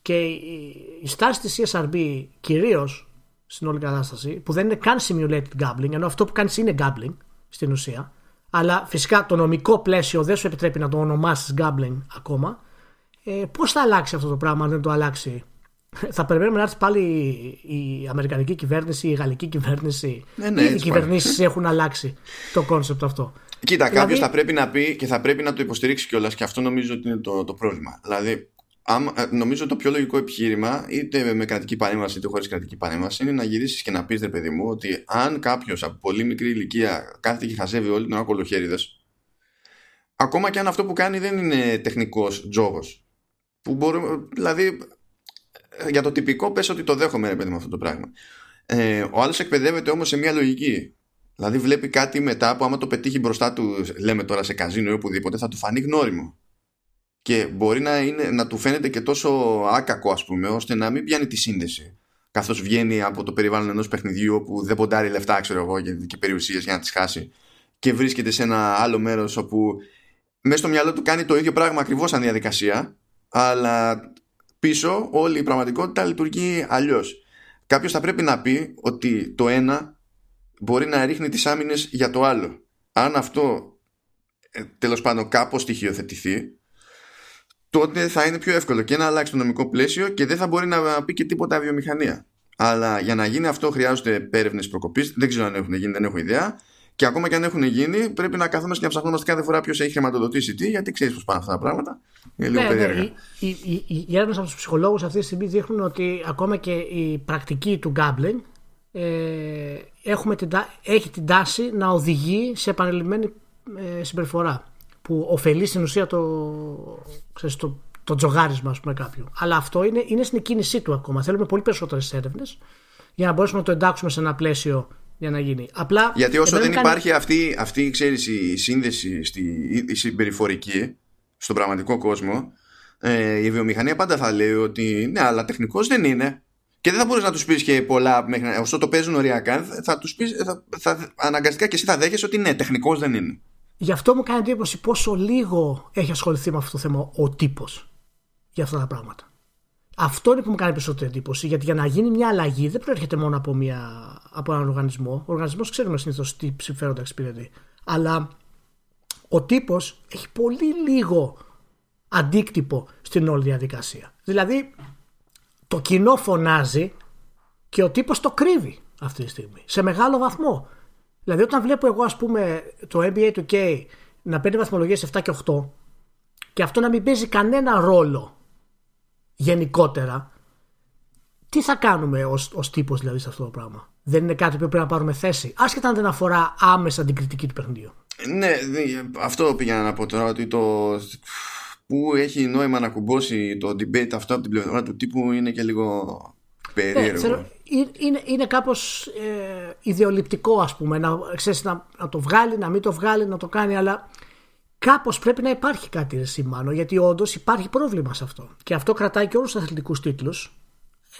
Και η, η στάση της CSRB κυρίως στην όλη κατάσταση, που δεν είναι καν simulated gambling, ενώ αυτό που κάνεις είναι gambling στην ουσία. Αλλά φυσικά το νομικό πλαίσιο δεν σου επιτρέπει να το ονομάσεις gambling ακόμα. Ε, Πώς θα αλλάξει αυτό το πράγμα αν δεν το αλλάξει; Θα περιμένουμε να έρθει πάλι η Αμερικανική κυβέρνηση, η Γαλλική κυβέρνηση. Ναι, ναι, οι κυβερνήσεις έχουν αλλάξει το concept αυτό. Κοίτα, δηλαδή... κάποιος θα πρέπει να πει και θα πρέπει να το υποστηρίξει κιόλας και αυτό νομίζω ότι είναι το, το πρόβλημα. Δηλαδή, ε, νομίζω το πιο λογικό επιχείρημα, είτε με κρατική παρέμβαση είτε χωρίς κρατική παρέμβαση, είναι να γυρίσεις και να πεις, ρε παιδί μου, ότι αν κάποιος από πολύ μικρή ηλικία κάθεται και χαζεύει όλη τον ακολοχέριδε, ακόμα και αν αυτό που κάνει δεν είναι τεχνικός τζόγος. Που δηλαδή, για το τυπικό πες ότι το δέχομαι ρε παιδί με αυτό το πράγμα. Ε, ο άλλος εκπαιδεύεται όμως σε μια λογική. Δηλαδή βλέπει κάτι μετά που άμα το πετύχει μπροστά του, λέμε τώρα σε καζίνο ή οπουδήποτε, θα του φανεί γνώριμο. Και μπορεί να, είναι, να του φαίνεται και τόσο άκακο, ας πούμε, ώστε να μην πιάνει τη σύνδεση. Καθώ βγαίνει από το περιβάλλον ενός παιχνιδιού όπου δεν ποντάρει λεφτά, ξέρω εγώ, και, και περιουσίες για να τις χάσει. Και βρίσκεται σε ένα άλλο μέρος όπου μέσα στο μυαλό του κάνει το ίδιο πράγμα ακριβώς σαν διαδικασία, αλλά πίσω όλη η πραγματικότητα λειτουργεί αλλιώς. Κάποιος θα πρέπει να πει ότι το ένα μπορεί να ρίχνει τις άμυνες για το άλλο. Αν αυτό ε, τέλος πάντων κάπως στοιχειοθετηθεί τότε θα είναι πιο εύκολο και να αλλάξει το νομικό πλαίσιο και δεν θα μπορεί να πει και τίποτα βιομηχανία. Αλλά για να γίνει αυτό χρειάζονται πέρευνες προκοπής. Δεν ξέρω αν έχουν γίνει, δεν έχω ιδέα. Και ακόμα και αν έχουν γίνει, πρέπει να καθόμαστε και να ψαχνόμαστε κάθε φορά ποιος έχει χρηματοδοτήσει τι, γιατί ξέρεις πώς πάνε αυτά τα πράγματα. Είναι λίγο ναι, ναι περίεργα. οι, οι, οι έρευνε από τους ψυχολόγους αυτή τη στιγμή δείχνουν ότι ακόμα και η πρακτική του gambling ε, έχουμε την, έχει την τάση να οδηγεί σε επανελειμμένη ε, συμπεριφορά που ωφελεί στην ουσία το, ξέρεις, το, το τζογάρισμα ας πούμε, κάποιου. Αλλά αυτό είναι, είναι στην κίνησή του ακόμα. Θέλουμε πολύ περισσότερες έρευνες για να μπορέσουμε να το εντάξουμε σε ένα πλαίσιο για να γίνει. Απλά, Γιατί όσο δεν υπάρχει αυτή, αυτή ξέρεις, η σύνδεση στη, η συμπεριφορική στον πραγματικό κόσμο, ε, η βιομηχανία πάντα θα λέει ότι ναι, αλλά τεχνικός δεν είναι. Και δεν θα μπορείς να τους πεις και πολλά μέχρι όσο το παίζουν οριακά, θα τους πεις, θα, θα, αναγκαστικά και εσύ θα δέχεσαι ότι ναι, τεχνικός δεν είναι. Γι' αυτό μου κάνει εντύπωση πόσο λίγο έχει ασχοληθεί με αυτό το θέμα ο τύπος για αυτά τα πράγματα. Αυτό είναι που μου κάνει περισσότερη εντύπωση, γιατί για να γίνει μια αλλαγή δεν προέρχεται μόνο από, μια, από έναν οργανισμό. Ο οργανισμός ξέρουμε συνήθως τι συμφέροντα εξυπηρετεί. Αλλά ο τύπος έχει πολύ λίγο αντίκτυπο στην όλη διαδικασία. Δηλαδή, το κοινό φωνάζει και ο τύπος το κρύβει αυτή τη στιγμή. Σε μεγάλο βαθμό. Δηλαδή, όταν βλέπω εγώ, ας πούμε, το NBA του K να παίρνει βαθμολογίες 7 και 8 και αυτό να μην παίζει κανένα ρόλο γενικότερα, τι θα κάνουμε ως, ως τύπος δηλαδή σε αυτό το πράγμα; Δεν είναι κάτι που πρέπει να πάρουμε θέση, άσχετα αν δεν αφορά άμεσα την κριτική του παιχνιδιού. Ναι, αυτό πήγα να πω τώρα, ότι το που έχει νόημα να κουμπώσει το debate αυτό από την πλευρά του τύπου είναι και λίγο περίεργο. Ναι, είναι, είναι κάπως ε, ιδεολειπτικό ας πούμε να, ξέρεις, να, να, το βγάλει, να μην το βγάλει, να το κάνει αλλά κάπως πρέπει να υπάρχει κάτι σημάνο γιατί όντως υπάρχει πρόβλημα σε αυτό και αυτό κρατάει και όλους τους αθλητικούς τίτλους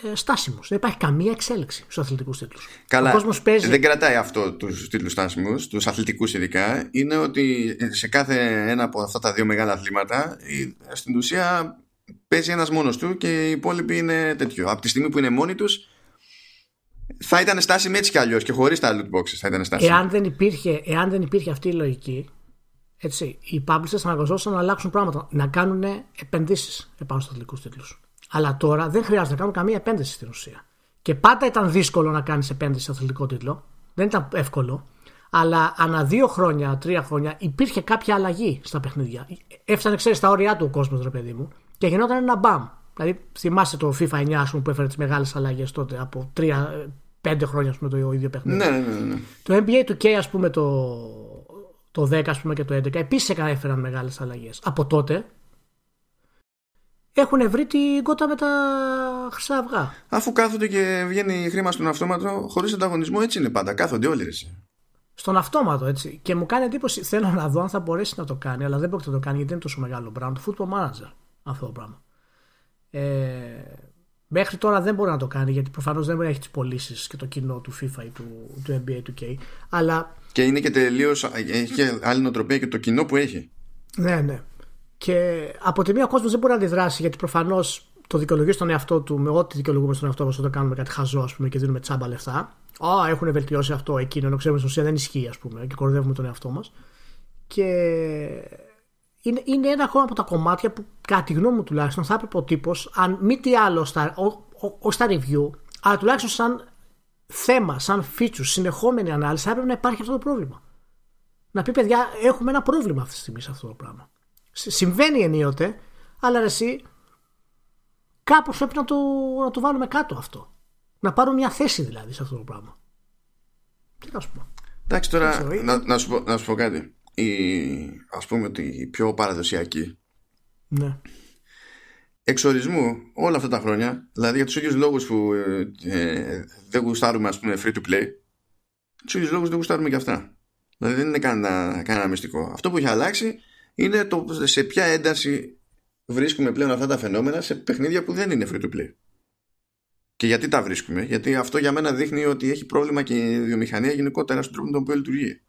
ε, στάσιμου. Δεν υπάρχει καμία εξέλιξη στους αθλητικούς τίτλους. Καλά. Ο παίζει... Δεν κρατάει αυτό τους τίτλους στάσιμους, τους αθλητικούς ειδικά. Είναι ότι σε κάθε ένα από αυτά τα δύο μεγάλα αθλήματα στην ουσία παίζει ένας μόνος του και οι υπόλοιποι είναι τέτοιο. Από τη στιγμή που είναι μόνοι τους, θα ήταν στάσιμοι έτσι κι αλλιώς και χωρίς τα loot boxes θα ήταν στάσιμοι. Εάν δεν υπήρχε, εάν δεν υπήρχε αυτή η λογική, έτσι, οι publishers θα αναγκαζόταν να αλλάξουν πράγματα, να κάνουν επενδύσεις επάνω στους αθλητικούς τίτλους. Αλλά τώρα δεν χρειάζεται να κάνουμε καμία επένδυση στην ουσία. Και πάντα ήταν δύσκολο να κάνεις επένδυση σε αθλητικό τίτλο. Δεν ήταν εύκολο. Αλλά ανά δύο χρόνια, τρία χρόνια υπήρχε κάποια αλλαγή στα παιχνίδια. Έφτανε, ξέρεις, στα όρια του ο κόσμος, ρε παιδί μου, και γινόταν ένα μπαμ. Δηλαδή, θυμάστε το FIFA 9 πούμε, που έφερε τις μεγάλες αλλαγές τότε από τρία, πέντε χρόνια πούμε, το ίδιο παιχνίδι. Ναι, ναι, ναι. Το NBA του K, ας πούμε, το, το 10 ας πούμε, και το 11 επίσης έφεραν μεγάλες αλλαγές. Από τότε έχουν βρει την κότα με τα χρυσά αυγά. Αφού κάθονται και βγαίνει χρήμα στον αυτόματο, χωρίς ανταγωνισμό, έτσι είναι πάντα. Κάθονται όλοι εσύ. Στον αυτόματο, έτσι. Και μου κάνει εντύπωση, θέλω να δω αν θα μπορέσει να το κάνει, αλλά δεν μπορεί να το κάνει γιατί δεν είναι τόσο μεγάλο brand. Football manager αυτό το πράγμα. Ε, μέχρι τώρα δεν μπορεί να το κάνει γιατί προφανώς δεν μπορεί να έχει τις πωλήσεις και το κοινό του FIFA ή του, του NBA του K. Αλλά... Και είναι και τελείως. Έχει και άλλη νοοτροπία και το κοινό που έχει. Ναι, ναι. Και από τη μία ο κόσμος δεν μπορεί να αντιδράσει γιατί προφανώς το δικαιολογείς στον εαυτό του με ό,τι δικαιολογούμε στον εαυτό μας όταν κάνουμε κάτι χαζό ας πούμε, και δίνουμε τσάμπα λεφτά. Α, έχουν βελτιώσει αυτό εκείνο, ενώ ξέρουμε στην ουσία δεν ισχύει, ας πούμε, και κορδεύουμε τον εαυτό μας. Και είναι, είναι ένα ακόμα από τα κομμάτια που, κατά τη γνώμη μου τουλάχιστον, θα έπρεπε ο τύπος, αν μη τι άλλο, στα, όχι στα review, αλλά τουλάχιστον σαν θέμα, σαν feature, συνεχόμενη ανάλυση, θα έπρεπε να υπάρχει αυτό το πρόβλημα. Να πει, παιδιά, έχουμε ένα πρόβλημα αυτή τη στιγμή σε αυτό το πράγμα. Συμβαίνει ενίοτε, αλλά εσύ κάπως πρέπει να το, να το βάλουμε κάτω αυτό. Να πάρουμε μια θέση δηλαδή σε αυτό το πράγμα. Τι να σου πω. Εντάξει τώρα, να, να, σου πω, να σου πω κάτι. Η, ας πούμε ότι η πιο παραδοσιακή ναι. εξορισμού όλα αυτά τα χρόνια δηλαδή για τους ίδιους λόγους που ε, ε, δεν γουστάρουμε ας πούμε free to play τους ίδιους λόγους δεν γουστάρουμε και αυτά δηλαδή δεν είναι κανένα, κανένα μυστικό αυτό που έχει αλλάξει είναι το σε ποια ένταση βρίσκουμε πλέον αυτά τα φαινόμενα σε παιχνίδια που δεν είναι free to play. Και γιατί τα βρίσκουμε, Γιατί αυτό για μένα δείχνει ότι έχει πρόβλημα και η βιομηχανία γενικότερα στον τρόπο με τον οποίο λειτουργεί.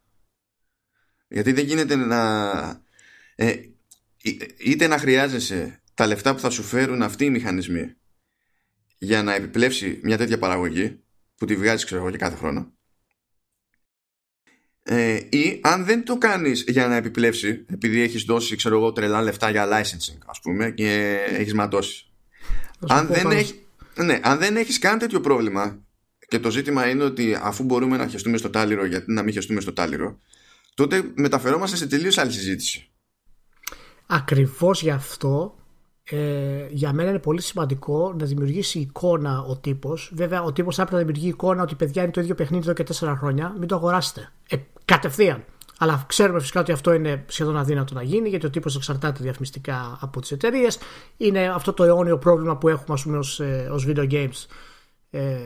Γιατί δεν γίνεται να. Ε, είτε να χρειάζεσαι τα λεφτά που θα σου φέρουν αυτοί οι μηχανισμοί για να επιπλέψει μια τέτοια παραγωγή που τη βγάζεις ξέρω εγώ και κάθε χρόνο ε, ή αν δεν το κάνεις για να επιπλέψει επειδή έχεις δώσει ξέρω εγώ τρελά λεφτά για licensing ας πούμε και έχεις ματώσει αν δεν, έχει, ναι, αν δεν έχεις καν τέτοιο πρόβλημα και το ζήτημα είναι ότι αφού μπορούμε να χεστούμε στο τάλιρο γιατί να μην χεστούμε στο τάλιρο τότε μεταφερόμαστε σε τελείως άλλη συζήτηση Ακριβώς γι' αυτό ε, για μένα είναι πολύ σημαντικό να δημιουργήσει εικόνα ο τύπος. Βέβαια, ο τύπος θα έπρεπε να δημιουργεί εικόνα ότι παιδιά είναι το ίδιο παιχνίδι εδώ και τέσσερα χρόνια. Μην το αγοράσετε. Ε, κατευθείαν. Αλλά ξέρουμε φυσικά ότι αυτό είναι σχεδόν αδύνατο να γίνει γιατί ο τύπος εξαρτάται διαφημιστικά από τις εταιρείες. Είναι αυτό το αιώνιο πρόβλημα που έχουμε, ας πούμε, ως ε, video games. Ε,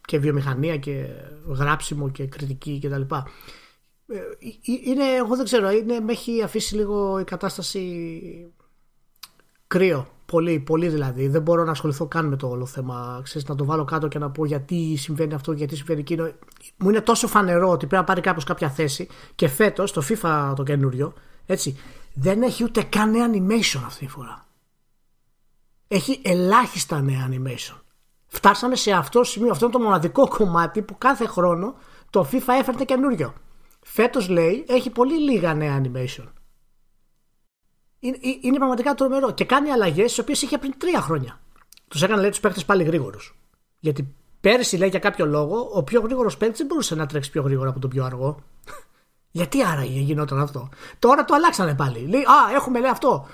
και βιομηχανία και γράψιμο και κριτική κτλ. Ε, είναι, εγώ δεν ξέρω, είναι, με έχει αφήσει λίγο η κατάσταση κρύο. Πολύ, πολύ δηλαδή. Δεν μπορώ να ασχοληθώ καν με το όλο θέμα. Ξέρεις, να το βάλω κάτω και να πω γιατί συμβαίνει αυτό, γιατί συμβαίνει εκείνο. Μου είναι τόσο φανερό ότι πρέπει να πάρει κάποιος κάποια θέση. Και φέτος, το FIFA το καινούριο, έτσι, δεν έχει ούτε καν νέα animation αυτή τη φορά. Έχει ελάχιστα νέα animation. Φτάσαμε σε αυτό το σημείο, αυτό είναι το μοναδικό κομμάτι που κάθε χρόνο το FIFA έφερνε καινούριο. Φέτος λέει έχει πολύ λίγα νέα animation είναι, είναι πραγματικά τρομερό. Και κάνει αλλαγές τι οποίες είχε πριν τρία χρόνια. Τους έκανε λέει τους παίχτε πάλι γρήγορους. Γιατί πέρσι λέει για κάποιο λόγο ο πιο γρήγορος παίκτης δεν μπορούσε να τρέξει πιο γρήγορα από τον πιο αργό. Γιατί άραγε γινόταν αυτό. Τώρα το αλλάξανε πάλι. Λέει, Α, έχουμε λέει αυτό.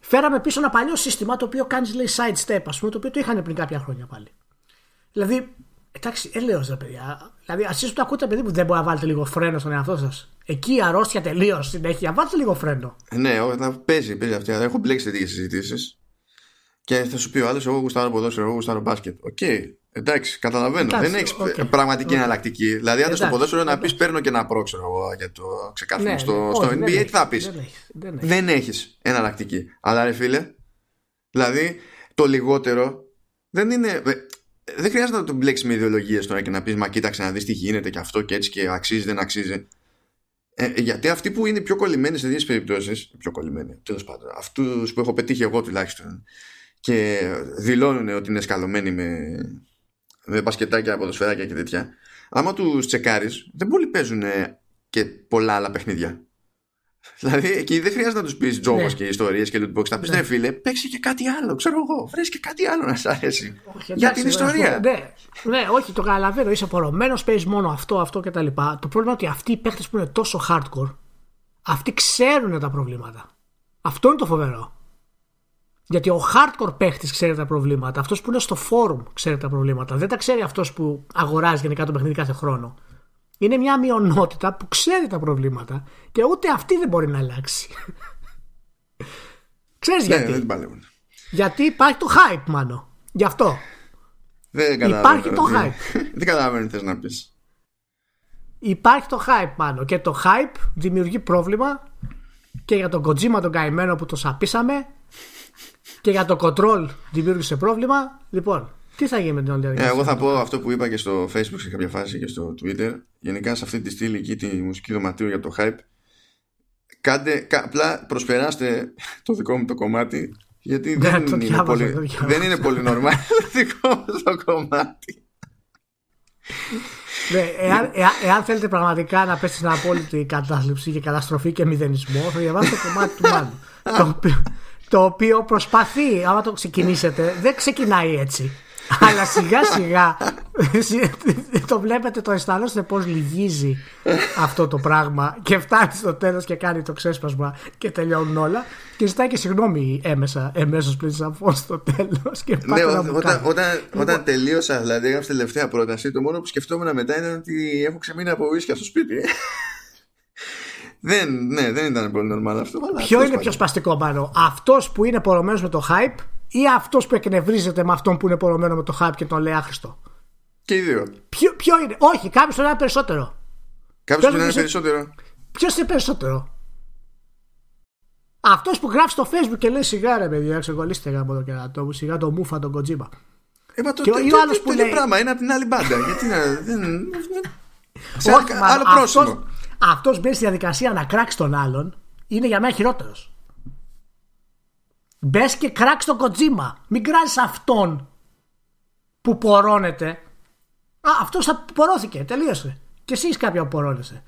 Φέραμε πίσω ένα παλιό σύστημα το οποίο κάνεις λέει side step, ας πούμε, το οποίο το είχαν πριν κάποια χρόνια πάλι. Δηλαδή, εντάξει, έλεος ρε παιδιά. Δηλαδή, ας που το ακούτε, παιδί που δεν μπορεί να βάλετε λίγο φρένο στον εαυτό σας. Εκεί η αρρώστια τελείως συνέχεια. Βάλτε λίγο φρένο. Ναι, παίζει, παίζει αυτή. Έχω μπλέξει τέτοιες συζητήσεις. Και θα σου πει ο άλλος, εγώ γουστάρω ποδόσφαιρο, εγώ γουστάρω μπάσκετ. OK, okay, εντάξει, καταλαβαίνω. Εντάξει, δεν έχεις okay. πραγματική okay. εναλλακτική. Δηλαδή, αν στο ποδόσφαιρο να πεις παίρνω και να πρόξερο εγώ για το ξεκάθαρο ναι, στο, ναι, στο NBA, τι θα πεις; Δεν έχεις εναλλακτική. Αλλά ρε φίλε, δηλαδή το λιγότερο δεν είναι. Δεν χρειάζεται να το μπλέξεις με ιδεολογίες τώρα και να πεις Μα κοίταξε να δεις τι γίνεται και αυτό και έτσι και αξίζει, δεν αξίζει. Ε, γιατί αυτοί που είναι πιο κολλημένοι σε δύο περιπτώσεις, πιο κολλημένοι, τέλος πάντων, αυτούς που έχω πετύχει εγώ τουλάχιστον, και δηλώνουν ότι είναι σκαλωμένοι με, με μπασκετάκια, ποδοσφαιράκια και τέτοια, άμα τους τσεκάρεις, δεν πολύ παίζουν και πολλά άλλα παιχνίδια. Δηλαδή εκεί δεν χρειάζεται να τους πεις τζόγος ναι. και ιστορίες και loot box. Θα πεις ναι. φίλε, παίξει και κάτι άλλο. Ξέρω εγώ, βρει και κάτι άλλο να σ' αρέσει. Όχι, για την ιστορία. Ναι, ναι, όχι, το καταλαβαίνω. Είσαι απορρομμένος, παίζεις μόνο αυτό, αυτό κτλ. Το πρόβλημα είναι ότι αυτοί οι παίχτε που είναι τόσο hardcore, αυτοί ξέρουν τα προβλήματα. Αυτό είναι το φοβερό. Γιατί ο hardcore παίχτη ξέρει τα προβλήματα. Αυτός που είναι στο forum ξέρει τα προβλήματα. Δεν τα ξέρει αυτός που αγοράζει γενικά το παιχνίδι κάθε χρόνο είναι μια μειονότητα που ξέρει τα προβλήματα και ούτε αυτή δεν μπορεί να αλλάξει. Ξέρεις ναι, γιατί. Δεν γιατί υπάρχει το hype μάλλον. Γι' αυτό. Δεν υπάρχει το hype. δεν καταλαβαίνω τι θες να πεις. Υπάρχει το hype μάλλον και το hype δημιουργεί πρόβλημα και για τον Kojima τον καημένο που το σαπίσαμε και για το control δημιούργησε πρόβλημα. Λοιπόν, τι θα γίνει με την όλη διαδικασία. εγώ θα πω αυτό που είπα και στο Facebook σε κάποια φάση και στο Twitter. Γενικά σε αυτή τη στήλη εκεί τη μουσική δωματίου για το hype. Κάντε, απλά προσπεράστε το δικό μου το κομμάτι Γιατί Ναι, δεν, το είναι διάβαζα, πολύ, το διάβαζα. δεν είναι πολύ normal το δικό μου το κομμάτι. Ναι, εάν, εάν, εάν θέλετε πραγματικά να πέσει στην απόλυτη κατάθλιψη και καταστροφή και μηδενισμό, θα διαβάσετε το κομμάτι του Μάνου. το, οποίο, το οποίο προσπαθεί, άμα το ξεκινήσετε, δεν ξεκινάει έτσι. Αλλά σιγά σιγά το βλέπετε, το αισθάνεστε πώς λυγίζει αυτό το πράγμα και φτάνει στο τέλος και κάνει το ξέσπασμα και τελειώνουν όλα και ζητάει και συγγνώμη έμεσα, εμέσως πριν σαφώς στο τέλος και Ναι, πάτε να ό- μου όταν, κάνει. όταν, όταν τελείωσα, δηλαδή έγραψα τελευταία πρόταση, το μόνο που σκεφτόμουν μετά ήταν ότι έχω ξεμείνει από ουίσκια στο σπίτι. δεν, ναι, δεν ήταν πολύ normal αυτό. Αλλά Ποιο τέλος είναι πάντων. πιο σπαστικό πάνω, αυτός που είναι πορωμένος με το hype ή αυτός που εκνευρίζεται με αυτόν που είναι πορωμένο με το hype και τον λέει άχρηστο; Και οι δύο. Ποιο, ποιο είναι, Όχι, κάποιος τον είναι περισσότερο. Κάποιος Ποιος που είναι είναι- περισσότερο. Ποιος είναι περισσότερο; Αυτός που γράφει στο facebook και λέει σιγά ρε παιδιά, ξεκολλήστε γάμο το κερατό μου, σιγά το μούφα τον κοτζίμα. Ε, μα το, Και ο- το, ή ο το- άλλος το που ίδιο λέει- πράγμα είναι από την άλλη μπάντα. Γιατί να. Δεν, σε Όχι, άλλο- μάλλον, άλλο πρόσημο. αυτός, αυτός μπαίνει στη διαδικασία να κράξει τον άλλον είναι για μένα χειρότερος. Μπες και κράξει τον Κοτζίμα. Μην κράζεις αυτόν που πορώνεται. Α, αυτός πορώθηκε. Τελείωσε. Και εσύ είσαι κάποιο που πορώνεσαι.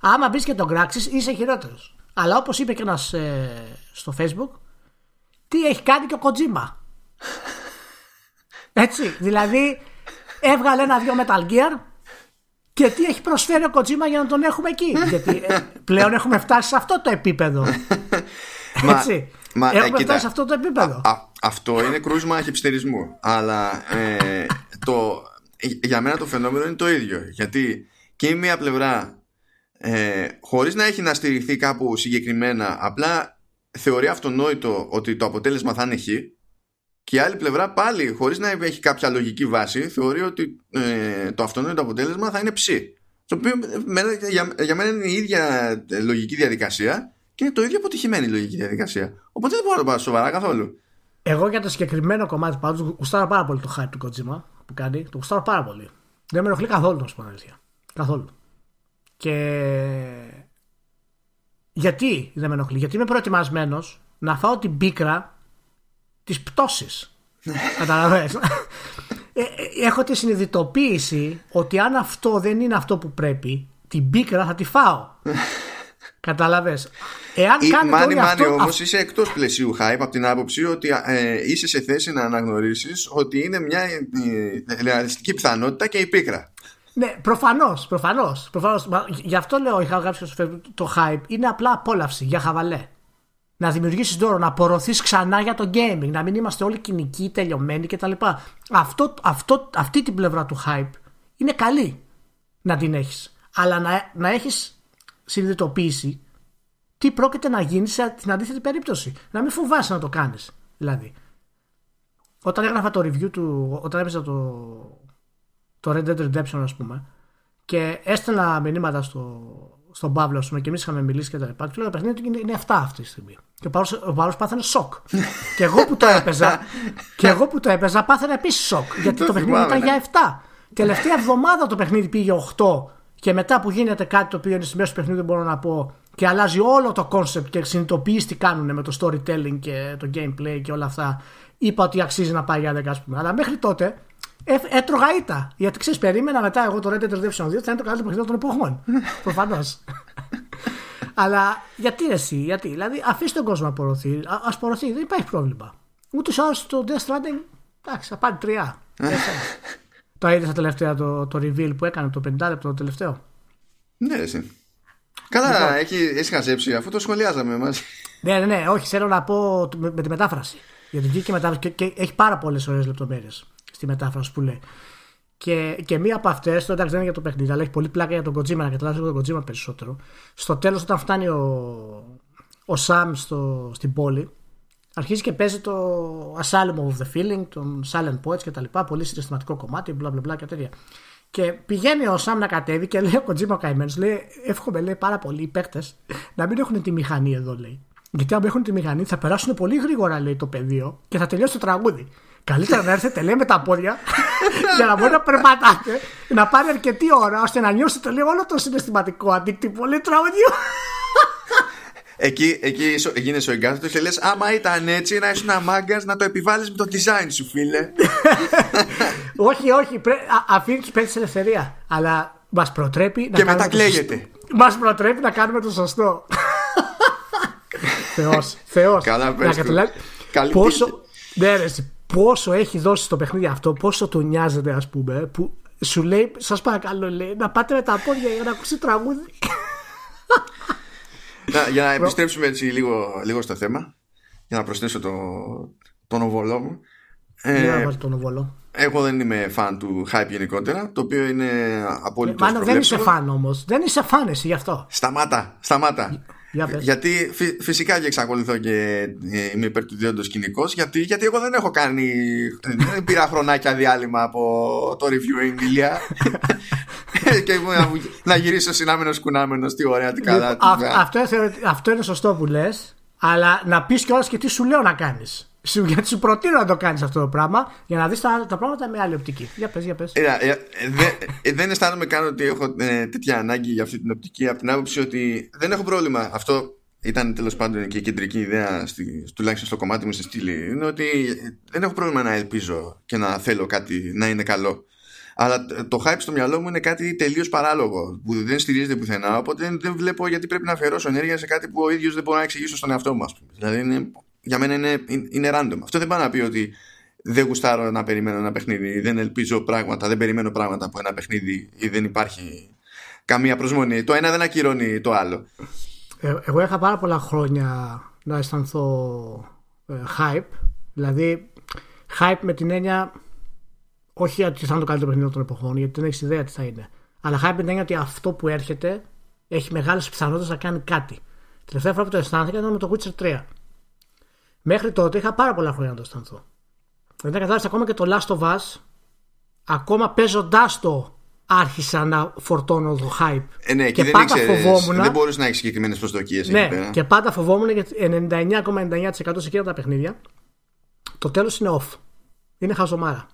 Άμα μπεις και τον κράξεις, είσαι χειρότερος. Αλλά όπως είπε και ένας στο Facebook, τι έχει κάνει και ο Κοτζίμα. Έτσι. Δηλαδή, έβγαλε ένα-δυο Metal Gear και τι έχει προσφέρει ο Κοτζίμα για να τον έχουμε εκεί. Γιατί ε, πλέον έχουμε φτάσει σε αυτό το επίπεδο. Μα- Έτσι. Μα, ε, έχουμε κοίτα, φτάσει σε αυτό το επίπεδο. Α, αυτό είναι κρούσμα χυψτερισμού. Αλλά ε, το, για μένα το φαινόμενο είναι το ίδιο. Γιατί και η μία πλευρά, ε, χωρίς να έχει να στηριχθεί κάπου συγκεκριμένα, απλά θεωρεί αυτονόητο ότι το αποτέλεσμα θα είναι χ. Και η άλλη πλευρά πάλι, χωρίς να έχει κάποια λογική βάση, θεωρεί ότι ε, το αυτονόητο αποτέλεσμα θα είναι ψ. Το οποίο ε, μένα- για, για μένα είναι η ίδια ε, λογική διαδικασία και είναι το ίδιο αποτυχημένη η λογική διαδικασία. Οπότε δεν μπορώ να το πάρω σοβαρά καθόλου. Εγώ για το συγκεκριμένο κομμάτι πάντως γουστάρω πάρα πολύ το hype του Kojima που κάνει. Το γουστάρω πάρα πολύ. Δεν με ενοχλεί καθόλου, να σου πω την αλήθεια. Καθόλου. Και. Γιατί δεν με ενοχλεί, Γιατί είμαι προετοιμασμένος να φάω την πίκρα της πτώσης. Καταλαβαίνεις; Ε, ε, Έχω τη συνειδητοποίηση ότι αν αυτό δεν είναι αυτό που πρέπει, την πίκρα θα τη φάω. Καταλαβες. Εάν Ή κάνετε μάνι όλοι μάνι αυτό, όμως είσαι εκτός πλαισίου hype από την άποψη ότι ε, είσαι σε θέση να αναγνωρίσεις ότι είναι μια ε, ε, ρεαλιστική πιθανότητα και η πίκρα. Ναι, προφανώς. Προφανώς, προφανώς. Μα Γι' αυτό λέω, είχα γράψει στο Facebook, το hype είναι απλά απόλαυση για χαβαλέ. Να δημιουργήσεις δώρο, να απορροθεί ξανά για το gaming, να μην είμαστε όλοι κοινικοί, τελειωμένοι κτλ. Αυτό, αυτό, αυτή την πλευρά του hype είναι καλή να την έχεις. Αλλά να, να έχεις συνειδητοποίηση τι πρόκειται να γίνει σε την αντίθετη περίπτωση. Να μην φοβάσαι να το κάνεις. Δηλαδή, όταν έγραφα το review του, όταν έπαιζα το, το Red Dead Redemption, ας πούμε, και έστελνα μηνύματα στο, στον Παύλο, ας πούμε, και εμείς είχαμε μιλήσει και τα λοιπά. Του λέω: Το παιχνίδι του είναι, είναι 7 αυτή τη στιγμή. Και ο Παύλος, ο Παύλος πάθανε σοκ. και εγώ που το έπαιζα, και εγώ που το έπαιζα, πάθανε επίσης σοκ. Γιατί Το το παιχνίδι θυμάμαι, ήταν ναι. για 7. Τελευταία εβδομάδα το παιχνίδι πήγε 8 και μετά που γίνεται κάτι το οποίο είναι στη μέση του παιχνιδιού δεν μπορώ να πω και αλλάζει όλο το concept και συνειδητοποιείς τι κάνουν με το storytelling και το gameplay και όλα αυτά είπα ότι αξίζει να πάει για 10 ας πούμε. Αλλά μέχρι τότε ε, έτρωγα ήττα. Γιατί ξέρεις περίμενα μετά εγώ το Red Dead Redemption 2 θα είναι το καλύτερο παιχνίδι των εποχών. Προφανώς. Αλλά γιατί ρε εσύ, γιατί, δηλαδή αφήστε τον κόσμο να πορωθεί, α ας πορωθεί, δεν υπάρχει πρόβλημα. Ούτε σε το Death Stranding, εντάξει, θα πάρει τρία. το είδες στα τελευταία το, το reveal που έκανε το 50 λεπτό το τελευταίο; Ναι, εσύ. Καλά, Λοιπόν. έχει, έχεις χαζέψει, αφού το σχολιάζαμε μαζί. Ναι, ναι, ναι, όχι, θέλω να πω με, με τη μετάφραση. Γιατί βγήκε η μετάφραση και, και έχει πάρα πολλές ωραίες λεπτομέρειες στη μετάφραση που λέει. Και, και μία από αυτές, το εντάξει δεν είναι για το παιχνίδι, αλλά έχει πολύ πλάκα για τον Kojima, να καταλάβεις τον Kojima περισσότερο. Στο τέλος, όταν φτάνει ο, ο Sam στο, στην πόλη, αρχίζει και παίζει το Asylum of the Feeling, τον Silent Poets και τα λοιπά. Πολύ συναισθηματικό κομμάτι, μπλα μπλα μπλα και τέτοια. Και πηγαίνει ο Σαμ να κατέβει και λέει ο Kojima ο καημένος, λέει: Εύχομαι λέει, πάρα πολύ οι παίκτες να μην έχουν τη μηχανή εδώ, λέει. Γιατί αν έχουν τη μηχανή θα περάσουν πολύ γρήγορα, λέει το πεδίο και θα τελειώσει το τραγούδι. Καλύτερα να έρθετε, λέει, με τα πόδια για να μπορεί να περπατάτε, να πάρει αρκετή ώρα ώστε να νιώσετε λέει, όλο το συναισθηματικό αντίκτυπο, λέει τραγουδιού. Εκεί, εκεί γίνεσαι ο εγκάθετος και λες: Άμα ήταν έτσι, να ήσουν μάγκα να το επιβάλλεις με το design σου, φίλε. όχι, όχι. Αφήνει τους παίκτες ελευθερία. Αλλά μας προτρέπει να Και μετά κλαίγεται. Μας προτρέπει να κάνουμε το σωστό. Θεός. Θεός. Καλά, πες Καλή πόσο, ναι, ρε, πόσο έχει δώσει στο παιχνίδι αυτό, πόσο του νοιάζεται, ας πούμε, που σου λέει, σας παρακαλώ, λέει, να πάτε με τα πόδια για να ακούσει τραγούδι. να, για να επιστρέψουμε έτσι λίγο, λίγο στο θέμα, για να προσθέσω το, τον οβολό μου. Ε, να τον οβολό. Εγώ δεν είμαι φαν του hype γενικότερα, το οποίο είναι απόλυτος. Μάλλον δεν είσαι φαν όμως. Δεν είσαι φαν εσύ γι' αυτό. Σταμάτα, σταμάτα. Γιατί φυσικά και εξακολουθώ και ε, είμαι υπέρ του διόντο κοινικό, γιατί, γιατί εγώ δεν έχω κάνει. Δεν πήρα χρονάκια διάλειμμα από το review Emilia. και να γυρίσω συνάμενος κουνάμενος. Τι ωραία, τι καλά. Λοιπόν, αυτό, αυτό είναι σωστό που λες, αλλά να πεις κιόλας και τι σου λέω να κάνεις γιατί σου προτείνω να το κάνεις αυτό το πράγμα για να δεις τα, τα πράγματα με άλλη οπτική. Για πες, για πες. Ε, ε, ε, δεν αισθάνομαι καν ότι έχω τέτοια ανάγκη για αυτή την οπτική από την άποψη ότι δεν έχω πρόβλημα. Αυτό ήταν τέλος πάντων και η κεντρική ιδέα, στη, τουλάχιστον στο κομμάτι μου στη στήλη. Είναι ότι δεν έχω πρόβλημα να ελπίζω και να θέλω κάτι να είναι καλό. Αλλά το hype στο μυαλό μου είναι κάτι τελείως παράλογο που δεν στηρίζεται πουθενά. Οπότε δεν, βλέπω γιατί πρέπει να αφιερώσω ενέργεια σε κάτι που ο ίδιος δεν μπορώ να εξηγήσω στον εαυτό μου. Δηλαδή είναι για μένα είναι, είναι random. Αυτό δεν πάει να πει ότι δεν γουστάρω να περιμένω ένα παιχνίδι, δεν ελπίζω πράγματα, δεν περιμένω πράγματα από ένα παιχνίδι ή δεν υπάρχει καμία προσμονή. Το ένα δεν ακυρώνει το άλλο. Ε, εγώ είχα πάρα πολλά χρόνια να αισθανθώ ε, hype. Δηλαδή, hype με την έννοια όχι ότι θα είναι το καλύτερο παιχνίδι των εποχών, γιατί δεν έχεις ιδέα τι θα είναι. Αλλά hype με την έννοια ότι αυτό που έρχεται έχει μεγάλες πιθανότητες να κάνει κάτι. Τελευταία φορά που το αισθάνθηκα ήταν με το Witcher 3. Μέχρι τότε είχα πάρα πολλά χρόνια να το αισθανθώ. Δεν κατάλαβα ακόμα και το Last of Us, ακόμα παίζοντάς το, άρχισα να φορτώνω το hype. Ε, ναι, και, και πάντα ήξερες, φοβόμουν. Δεν μπορείς να έχεις συγκεκριμένες προσδοκίες. Ναι, και πάντα φοβόμουν γιατί 99,99% σε εκείνα τα παιχνίδια το τέλος είναι off. Είναι χαζομάρα.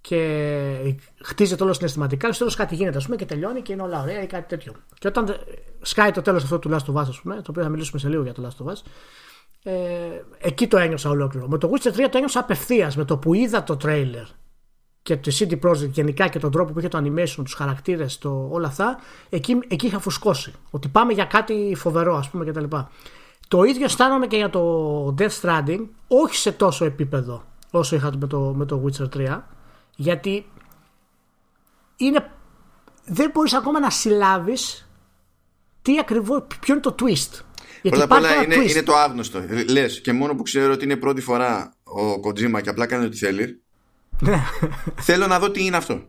Και χτίζεται όλο συναισθηματικά, και στο τέλος κάτι γίνεται, ας πούμε, και τελειώνει και είναι όλα ωραία ή κάτι τέτοιο. Και όταν σκάει το τέλος αυτό του Last of Us, ας πούμε, το οποίο θα μιλήσουμε σε λίγο για το Last of Us, ε, εκεί το ένιωσα ολόκληρο. Με το Witcher 3 το ένιωσα απευθείας με το που είδα το τρέιλερ και το CD Projekt γενικά και τον τρόπο που είχε το animation, τους χαρακτήρες, όλα αυτά, εκεί, εκεί είχα φουσκώσει. Ότι πάμε για κάτι φοβερό, ας πούμε κτλ. Το ίδιο αισθάνομαι και για το Death Stranding, όχι σε τόσο επίπεδο όσο είχα με το, με το Witcher 3, γιατί είναι, δεν μπορείς ακόμα να συλλάβεις τι ακριβώς, ποιο είναι το twist Πρώτα απ' όλα είναι, είναι το άγνωστο. Λες και μόνο που ξέρω ότι είναι πρώτη φορά ο Κοτζίμα και απλά κάνει ό,τι θέλει. Ναι. Θέλω να δω τι είναι αυτό.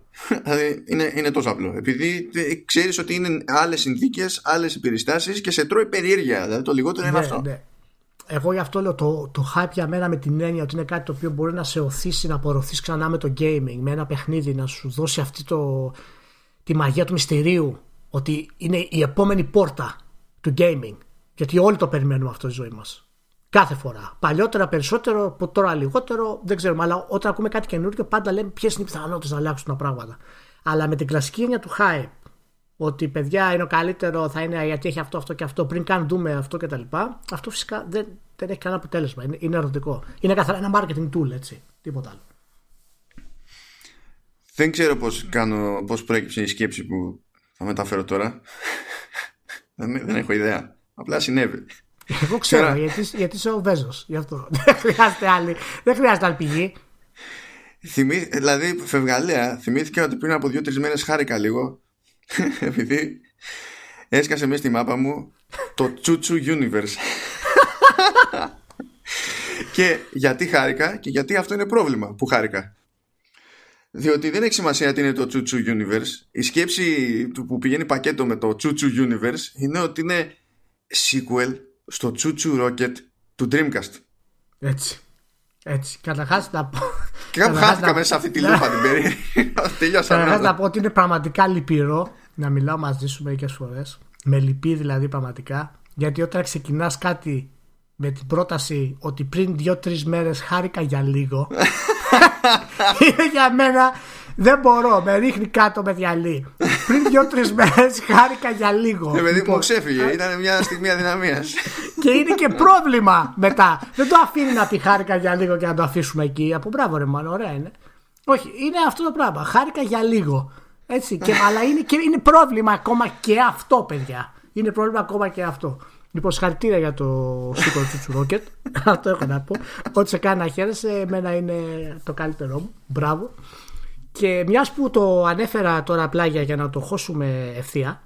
Δηλαδή είναι, είναι τόσο απλό. Επειδή ξέρεις ότι είναι άλλες συνθήκες, άλλες περιστάσει και σε τρώει περίεργεια. Δηλαδή το λιγότερο είναι ναι, αυτό. Ναι. Εγώ γι' αυτό λέω το, το hype για μένα με την έννοια ότι είναι κάτι το οποίο μπορεί να σε οθήσει να απορροφήσει ξανά με το gaming, με ένα παιχνίδι, να σου δώσει αυτή το, τη μαγεία του μυστηρίου. Ότι είναι η επόμενη πόρτα του gaming. Γιατί όλοι το περιμένουμε αυτό στη ζωή μας. Κάθε φορά. Παλιότερα περισσότερο, τώρα λιγότερο, δεν ξέρουμε. Αλλά όταν ακούμε κάτι καινούργιο, πάντα λέμε ποιες είναι οι πιθανότητες να αλλάξουν τα πράγματα. Αλλά με την κλασική έννοια του hype, ότι παιδιά είναι ο καλύτερο, θα είναι γιατί έχει αυτό, αυτό και αυτό, πριν καν δούμε αυτό κτλ. Αυτό φυσικά δεν, δεν έχει κανένα αποτέλεσμα. Είναι, είναι ερωτικό. Είναι καθαρά ένα marketing tool, έτσι. Τίποτα άλλο. Δεν ξέρω πώς, κάνω, πώς προέκυψε η σκέψη που θα μεταφέρω τώρα. δεν, δεν έχω ιδέα. Απλά συνέβη. Εγώ ξέρω, γιατί, γιατί είσαι ο Βέζος. Γι' αυτό. Δεν χρειάζεται άλλη, δεν χρειάζεται άλλη πηγή. Θυμή, δηλαδή, φευγαλέα, θυμήθηκα ότι πριν από δύο-τρεις μέρες χάρηκα λίγο. Επειδή έσκασε μέσα στη μάπα μου το Τσούτσου Universe. και γιατί χάρηκα και γιατί αυτό είναι πρόβλημα που χάρηκα. Διότι δεν έχει σημασία τι είναι το Τσούτσου Universe. Η σκέψη του που πηγαίνει πακέτο με το Τσούτσου Universe είναι ότι είναι sequel στο Τσούτσου Rocket του Dreamcast. Έτσι. Έτσι. Καταρχάς να πω. Κάπου χάθηκα μέσα σε αυτή τη λούπα την περίεργη. Τελειώσα. Καταρχάς να πω ότι είναι πραγματικά λυπηρό να μιλάω μαζί σου μερικές φορές. Με λυπεί δηλαδή πραγματικά. Γιατί όταν ξεκινάς κάτι με την πρόταση ότι πριν δύο-τρεις μέρες χάρηκα για λίγο. είναι για μένα δεν μπορώ, με ρίχνει κάτω με διαλύ. Πριν δύο-τρεις μέρες χάρηκα για λίγο. Ναι, παιδί μου λοιπόν, ξέφυγε, ήταν μια στιγμή αδυναμίας. και είναι και πρόβλημα μετά. Δεν το αφήνει να πει χάρηκα για λίγο και να το αφήσουμε εκεί. Από μπράβο, ρε μάλλον, ωραία είναι. Όχι, είναι αυτό το πράγμα. Χάρηκα για λίγο. Έτσι, και, αλλά είναι, και είναι πρόβλημα ακόμα και αυτό, παιδιά. Είναι πρόβλημα ακόμα και αυτό. Λοιπόν, συγχαρητήρια για το σίκο του Ρόκετ. Αυτό έχω να πω. Ό,τι σε κάνει να χαίρεσαι, εμένα είναι το καλύτερό μου. Μπράβο. Και μιας που το ανέφερα τώρα απλά για να το χώσουμε ευθεία,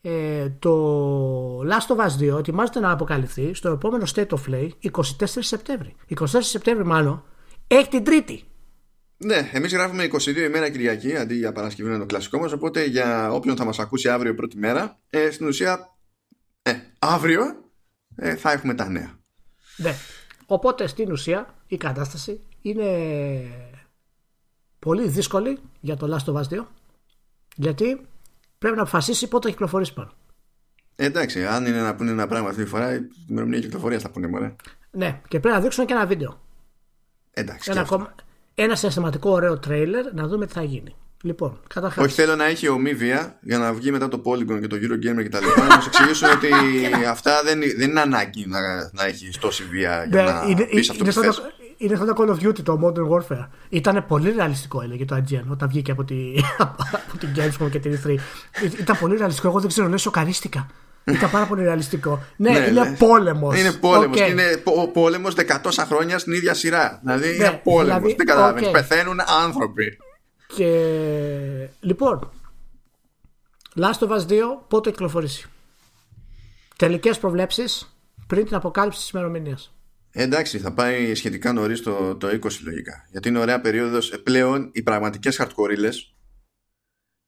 ε, το Last of Us 2 ετοιμάζεται να αποκαλυφθεί στο επόμενο State of Play 24 Σεπτέμβρη. 24 Σεπτέμβρη μάλλον έχει την Τρίτη. Ναι, εμείς γράφουμε 22 ημέρα Κυριακή αντί για Παρασκευή είναι το κλασικό μας. Οπότε για όποιον θα μας ακούσει αύριο πρώτη μέρα, ε, στην ουσία ε, αύριο ε, θα έχουμε τα νέα. Ναι. Οπότε στην ουσία η κατάσταση είναι πολύ δύσκολη για το Last of Us 2 γιατί πρέπει να αποφασίσει πότε θα κυκλοφορήσει πάνω. Ε, εντάξει, αν είναι να πούνε ένα πράγμα αυτή τη φορά, η ημερομηνία κυκλοφορία θα πούνε μωρέ. Ναι, και πρέπει να δείξουν και ένα βίντεο. Εντάξει. Ένα, ακόμα, ένα συναισθηματικό ωραίο τρέιλερ να δούμε τι θα γίνει. Λοιπόν, καταρχάς. Όχι, θέλω να έχει ομίβια για να βγει μετά το Polygon και το Eurogamer και τα λοιπά. να σου εξηγήσουν ότι αυτά δεν, δεν είναι ανάγκη να, να έχει τόση βία για Ναι, να είναι, πεις αυτό είναι, που σαν θες. το, είναι σαν το Call of Duty, το Modern Warfare. Ήταν πολύ ρεαλιστικό, έλεγε το IGN όταν βγήκε από, τη, από την Gamescom και την E3. Ήταν πολύ ρεαλιστικό. Εγώ δεν ξέρω, λέω, σοκαρίστηκα. Ήταν πάρα πολύ ρεαλιστικό. Ναι, Ναι, είναι ναι. πόλεμος. Είναι πόλεμος. Είναι πόλεμος 100 χρόνια στην ίδια σειρά. Δηλαδή είναι Ναι, πόλεμος. δηλαδή, δεν καταλαβαίνεις. οκ. Πεθαίνουν άνθρωποι. Και λοιπόν, Last of Us 2 πότε κυκλοφορήσει; Τελικές προβλέψεις πριν την αποκάλυψη της ημερομηνίας. Ε, εντάξει, θα πάει σχετικά νωρίς το, το 20 λογικά. Γιατί είναι ωραία περίοδος. Πλέον οι πραγματικές χαρτοκορίλες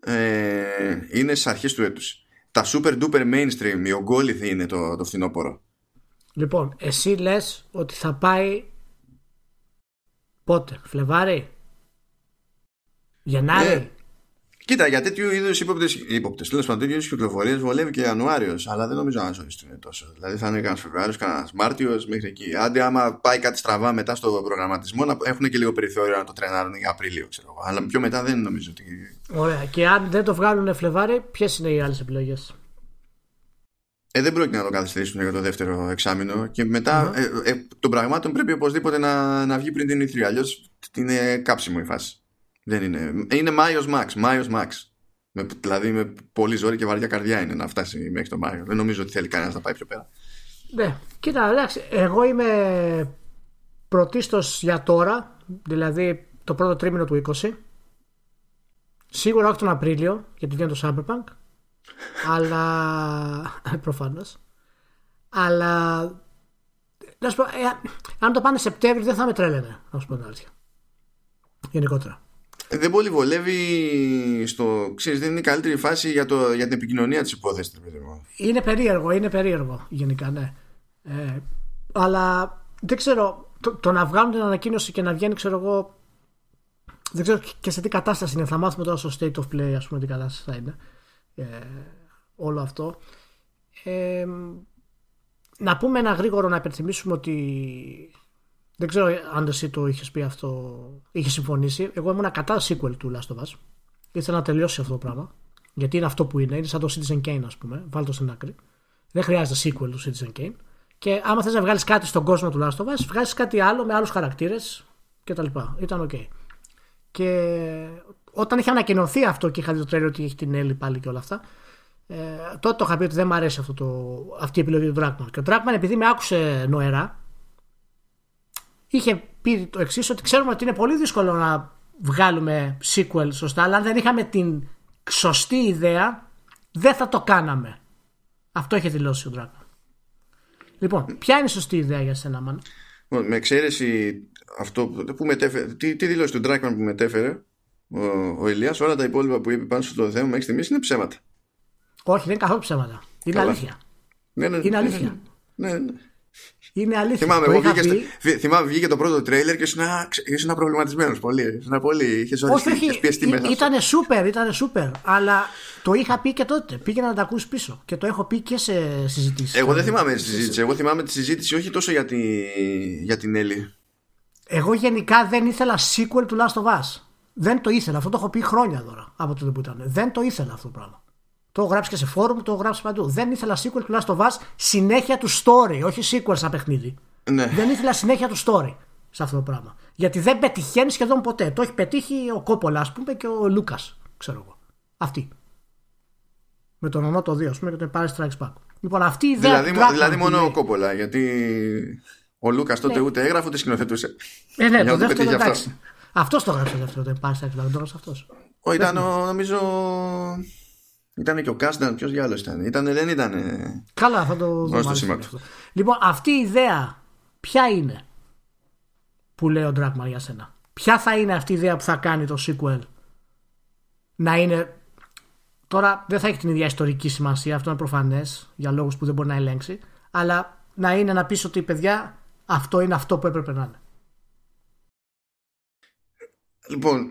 ε, είναι στις αρχές του έτους. Τα super duper mainstream, οι ογκόληθοι είναι το, το φθινόπωρο. Λοιπόν, εσύ λες ότι θα πάει πότε, Φλεβάρι, Γενάρη. Ε, Κοίτα, για τέτοιου είδους ύποπτε. ύποπτες, Τέλος πάντων, τέτοιου είδου κυκλοφορίες βολεύει και Ιανουάριος, αλλά δεν νομίζω να ζοριστούν τόσο. Δηλαδή θα είναι κανένας Φεβρουάριος, κανένας Μάρτιος μέχρι εκεί. Άντε, άμα πάει κάτι στραβά μετά στο προγραμματισμό, να έχουν και λίγο περιθώριο να το τρενάρουν για Απρίλιο, ξέρω εγώ. Αλλά πιο μετά δεν νομίζω ότι. Ωραία. Και αν δεν το βγάλουν Φλεβάρι, ποιες είναι οι άλλες επιλογές; Ε, δεν πρόκειται να το καθυστερήσουν για το δεύτερο εξάμεινο. Και μετά ε, ε, των πραγμάτων πρέπει οπωσδήποτε να, να βγει πριν την E3. Αλλιώς είναι κάψιμο η φάση. Δεν είναι. Είναι Μάιος Max. Μάιος Max. Με, δηλαδή με πολύ ζόρι και βαριά καρδιά είναι να φτάσει μέχρι τον Μάιο. Δεν νομίζω ότι θέλει κανένας να πάει πιο πέρα. Ναι, κοίτα, εντάξει, εγώ είμαι πρωτίστως για τώρα, δηλαδή το πρώτο τρίμηνο του 20. Σίγουρα όχι τον Απρίλιο, γιατί βγαίνει το Cyberpunk. αλλά. προφανώς. Αλλά. Να σου πω, ε, αν το πάνε Σεπτέμβριο δεν θα με τρέλαινε, να σου πω την αλήθεια. Γενικότερα. Ε, δεν πολύ βολεύει στο. Ξέρεις, δεν είναι η καλύτερη φάση για, το, για την επικοινωνία της υπόθεσης. Είναι περίεργο, είναι περίεργο γενικά, ναι. Ε, αλλά δεν ξέρω, το, το να βγάλουν την ανακοίνωση και να βγαίνει, ξέρω εγώ, δεν ξέρω και σε τι κατάσταση είναι. Θα μάθουμε τώρα στο State of Play, ας πούμε, τι κατάσταση θα είναι. Ε, όλο αυτό. Ε, να πούμε ένα γρήγορο να υπενθυμίσουμε ότι δεν ξέρω αν εσύ το είχες πει αυτό, είχες συμφωνήσει. Εγώ ήμουν κατά sequel του Last of Us. Ήθελα να τελειώσει αυτό το πράγμα. Γιατί είναι αυτό που είναι. Είναι σαν το Citizen Kane, ας πούμε. Βάλτε το στην άκρη. Δεν χρειάζεται sequel του Citizen Kane. Και άμα θες να βγάλεις κάτι στον κόσμο του Last of Us, βγάζεις κάτι άλλο με άλλους χαρακτήρες κτλ. Ήταν ok. Και όταν είχε ανακοινωθεί αυτό και είχα δει το τρέλιο ότι έχει την Έλλη πάλι και όλα αυτά, ε, τότε το είχα πει ότι δεν μου αρέσει αυτό το, αυτή η επιλογή του Dragman. Και ο Dragman, επειδή με άκουσε νοερά, είχε πει το εξής: Ότι ξέρουμε ότι είναι πολύ δύσκολο να βγάλουμε sequel σωστά, αλλά αν δεν είχαμε την σωστή ιδέα, δεν θα το κάναμε. Αυτό είχε δηλώσει ο Dragman. Λοιπόν, ποια είναι η σωστή ιδέα για σένα, Μαν. Λοιπόν, Με εξαίρεση αυτό που μετέφερε. Τι, τι δήλωσε του Dragman που μετέφερε ο, ο Ηλίας, όλα τα υπόλοιπα που είπε πάνω στο θέμα μέχρι στιγμής είναι ψέματα. Όχι, δεν είναι καθόλου ψέματα. Είναι Καλά. αλήθεια. Ναι, ναι, Είναι ναι, αλήθεια. Ναι, ναι. Είναι αλήθεια. Θυμάμαι, το εγώ είχα βγήκε, πει. στο- βι- θυμάμαι, βγήκε το πρώτο τρέιλερ και ήσουν, ήσουν προβληματισμένος πολύ. Ήσουν πολύ. Είχες Όχι, οριστεί, όχι. είχες πιεστεί μέσα. σου. Ήταν σούπερ, ήταν σούπερ. Αλλά το είχα πει και τότε. Πήγαινα να τα ακούσει πίσω. Και το έχω πει και σε συζητήσεις. Εγώ δεν θυμάμαι τη συζήτηση. Εγώ θυμάμαι τη συζήτηση όχι τόσο για, τη, για την Έλλη. Εγώ γενικά δεν ήθελα sequel του Last of Us. Δεν το ήθελα. Αυτό το έχω πει χρόνια τώρα από τότε που ήταν. Δεν το ήθελα αυτό το πράγμα. Το έχω γράψεις και σε φόρουμ, το έχω γράψεις παντού. Δεν ήθελα sequel του Last of Us συνέχεια του story, όχι sequel σαν παιχνίδι. Ναι. Δεν ήθελα συνέχεια του story σε αυτό το πράγμα. Γιατί δεν πετυχαίνει σχεδόν ποτέ. Το έχει πετύχει ο Κόπολα, ας πούμε, και ο Λούκας, ξέρω εγώ. Αυτή. Με τον ονό το 2, ας πούμε, και τον Empire Strikes Back. Λοιπόν, αυτή η ιδέα. Δηλαδή, του δηλαδή Druckmann μόνο που ο λέει- Κόπολα, γιατί ο Λούκας τότε Ναι. ούτε έγραφε ούτε σκηνοθετούσε. Ε, ναι, Για το να το δεύτερο πετύχει εντάξει. Αυτός το γράψε το δεύτερο, το Empire Strikes Back. Το έγραψε αυτός. Ο, ήταν ο, νομίζω. Ήταν και ο Κάσταν, ποιος διάλογο ήταν. Ήτανε, δεν ήταν. Καλά, θα το δούμε. Δώσε το μάλιστα σήμα και του. αυτό. Λοιπόν, αυτή η ιδέα ποια είναι που λέει ο Ντράκμαν για σένα; Ποια θα είναι αυτή η ιδέα που θα κάνει το sequel; Να είναι. Τώρα δεν θα έχει την ίδια ιστορική σημασία, αυτό είναι προφανές για λόγους που δεν μπορεί να ελέγξει. Αλλά να είναι να πεις ότι παιδιά αυτό είναι αυτό που έπρεπε να είναι. Λοιπόν,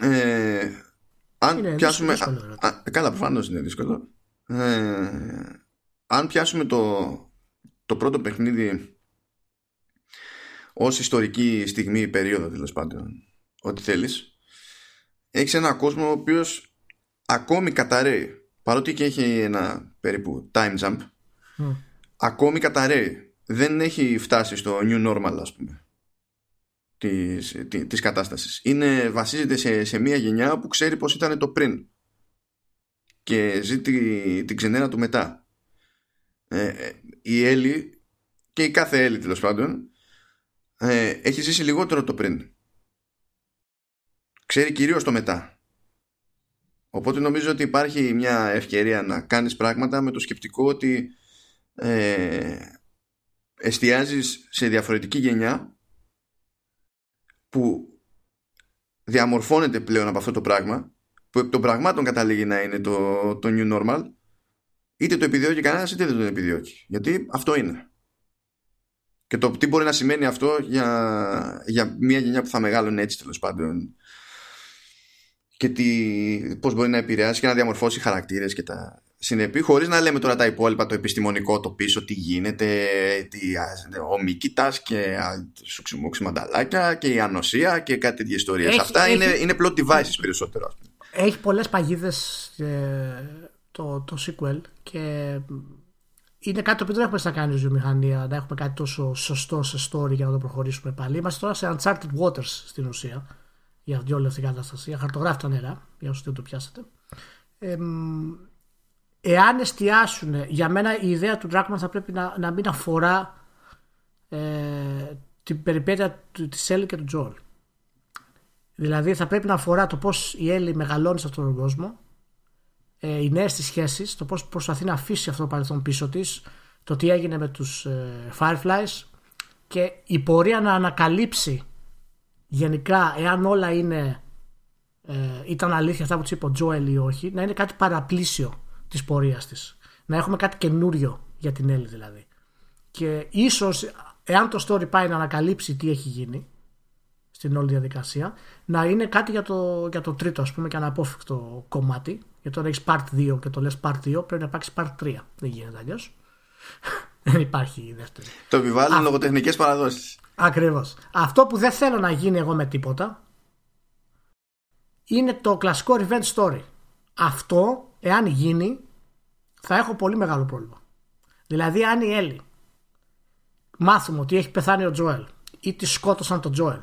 ε, αν Είναι πιάσουμε. δύσκολο ερώτημα. α, καλά, προφανώς είναι δύσκολο. Ε, αν πιάσουμε το, το πρώτο παιχνίδι ως ιστορική στιγμή, περίοδο τέλος πάντων, ό,τι θέλεις, έχεις ένα κόσμο ο οποίος ακόμη καταραίει, παρότι και έχει ένα περίπου time jump, Μμ. ακόμη καταραίει. Δεν έχει φτάσει στο new normal, ας πούμε της, τη- της κατάστασης. Είναι, βασίζεται σε, σε μια γενιά που ξέρει πως ήταν το πριν και ζει τη- την ξενέρα του μετά. Ε, ε, η Έλλη και η κάθε Έλλη τέλος πάντων ε, έχει ζήσει λιγότερο το πριν. Ξέρει κυρίως το μετά. Οπότε νομίζω ότι υπάρχει μια ευκαιρία να κάνεις πράγματα με το σκεπτικό ότι ε, εστιάζεις σε διαφορετική γενιά που διαμορφώνεται πλέον από αυτό το πράγμα που εκ των πραγμάτων καταλήγει να είναι το, το new normal είτε το επιδιώκει κανένας είτε δεν το επιδιώκει. Γιατί αυτό είναι. Και το τι μπορεί να σημαίνει αυτό για, για μια γενιά που θα μεγαλώνει έτσι τέλος πάντων και τι, πώς μπορεί να επηρεάσει και να διαμορφώσει χαρακτήρες και τα συνεπή χωρίς να λέμε τώρα τα υπόλοιπα το επιστημονικό το πίσω τι γίνεται τι, α, ο Μίκητας και α, σουξιμούξι μανταλάκια και η ανοσία και κάτι τέτοιες ιστορίες Έχει- αυτά έχει- είναι, είναι plot devices περισσότερο ας πούμε. Έχει πολλές παγίδες ε, το, το sequel και είναι κάτι το οποίο δεν έχουμε να κάνει ως βιομηχανία να έχουμε κάτι τόσο σωστό σε story για να το προχωρήσουμε πάλι. Είμαστε τώρα σε uncharted waters στην ουσία για όλη αυτή την κατάσταση, για χαρτογράφητα νερά, για όσους δεν το πιάσατε. Ε, μ, εάν εστιάσουν, για μένα η ιδέα του Dragman θα πρέπει να, να μην αφορά ε, την περιπέτεια του, της Ellie και του Joel. Δηλαδή θα πρέπει να αφορά το πώς η Ellie μεγαλώνει σε αυτόν τον κόσμο, ε, οι νέες της σχέσεις, το πώς προσπαθεί να αφήσει αυτό το παρελθόν πίσω της, το τι έγινε με τους ε, Fireflies και η πορεία να ανακαλύψει γενικά εάν όλα είναι ε, ήταν αλήθεια αυτά που της είπε ο Τζόελ ή όχι, να είναι κάτι παραπλήσιο της πορείας της. Να έχουμε κάτι καινούριο για την Έλλη δηλαδή. Και ίσως εάν το story πάει να ανακαλύψει τι έχει γίνει στην όλη διαδικασία, να είναι κάτι για το, για το τρίτο ας πούμε και αναπόφευκτο κομμάτι. Γιατί τώρα έχεις part 2 και το λες part 2, πρέπει να υπάρξει part 3. Δεν γίνεται αλλιώς. Δεν υπάρχει η δεύτερη. το επιβάλλουν λογοτεχνικές παραδόσεις Ακριβώς. Αυτό που δεν θέλω να γίνει εγώ με τίποτα είναι το κλασικό revenge story. Αυτό, εάν γίνει, θα έχω πολύ μεγάλο πρόβλημα. Δηλαδή, αν η Έλλη μάθουμε ότι έχει πεθάνει ο Τζοέλ ή τη σκότωσαν τον Τζοέλ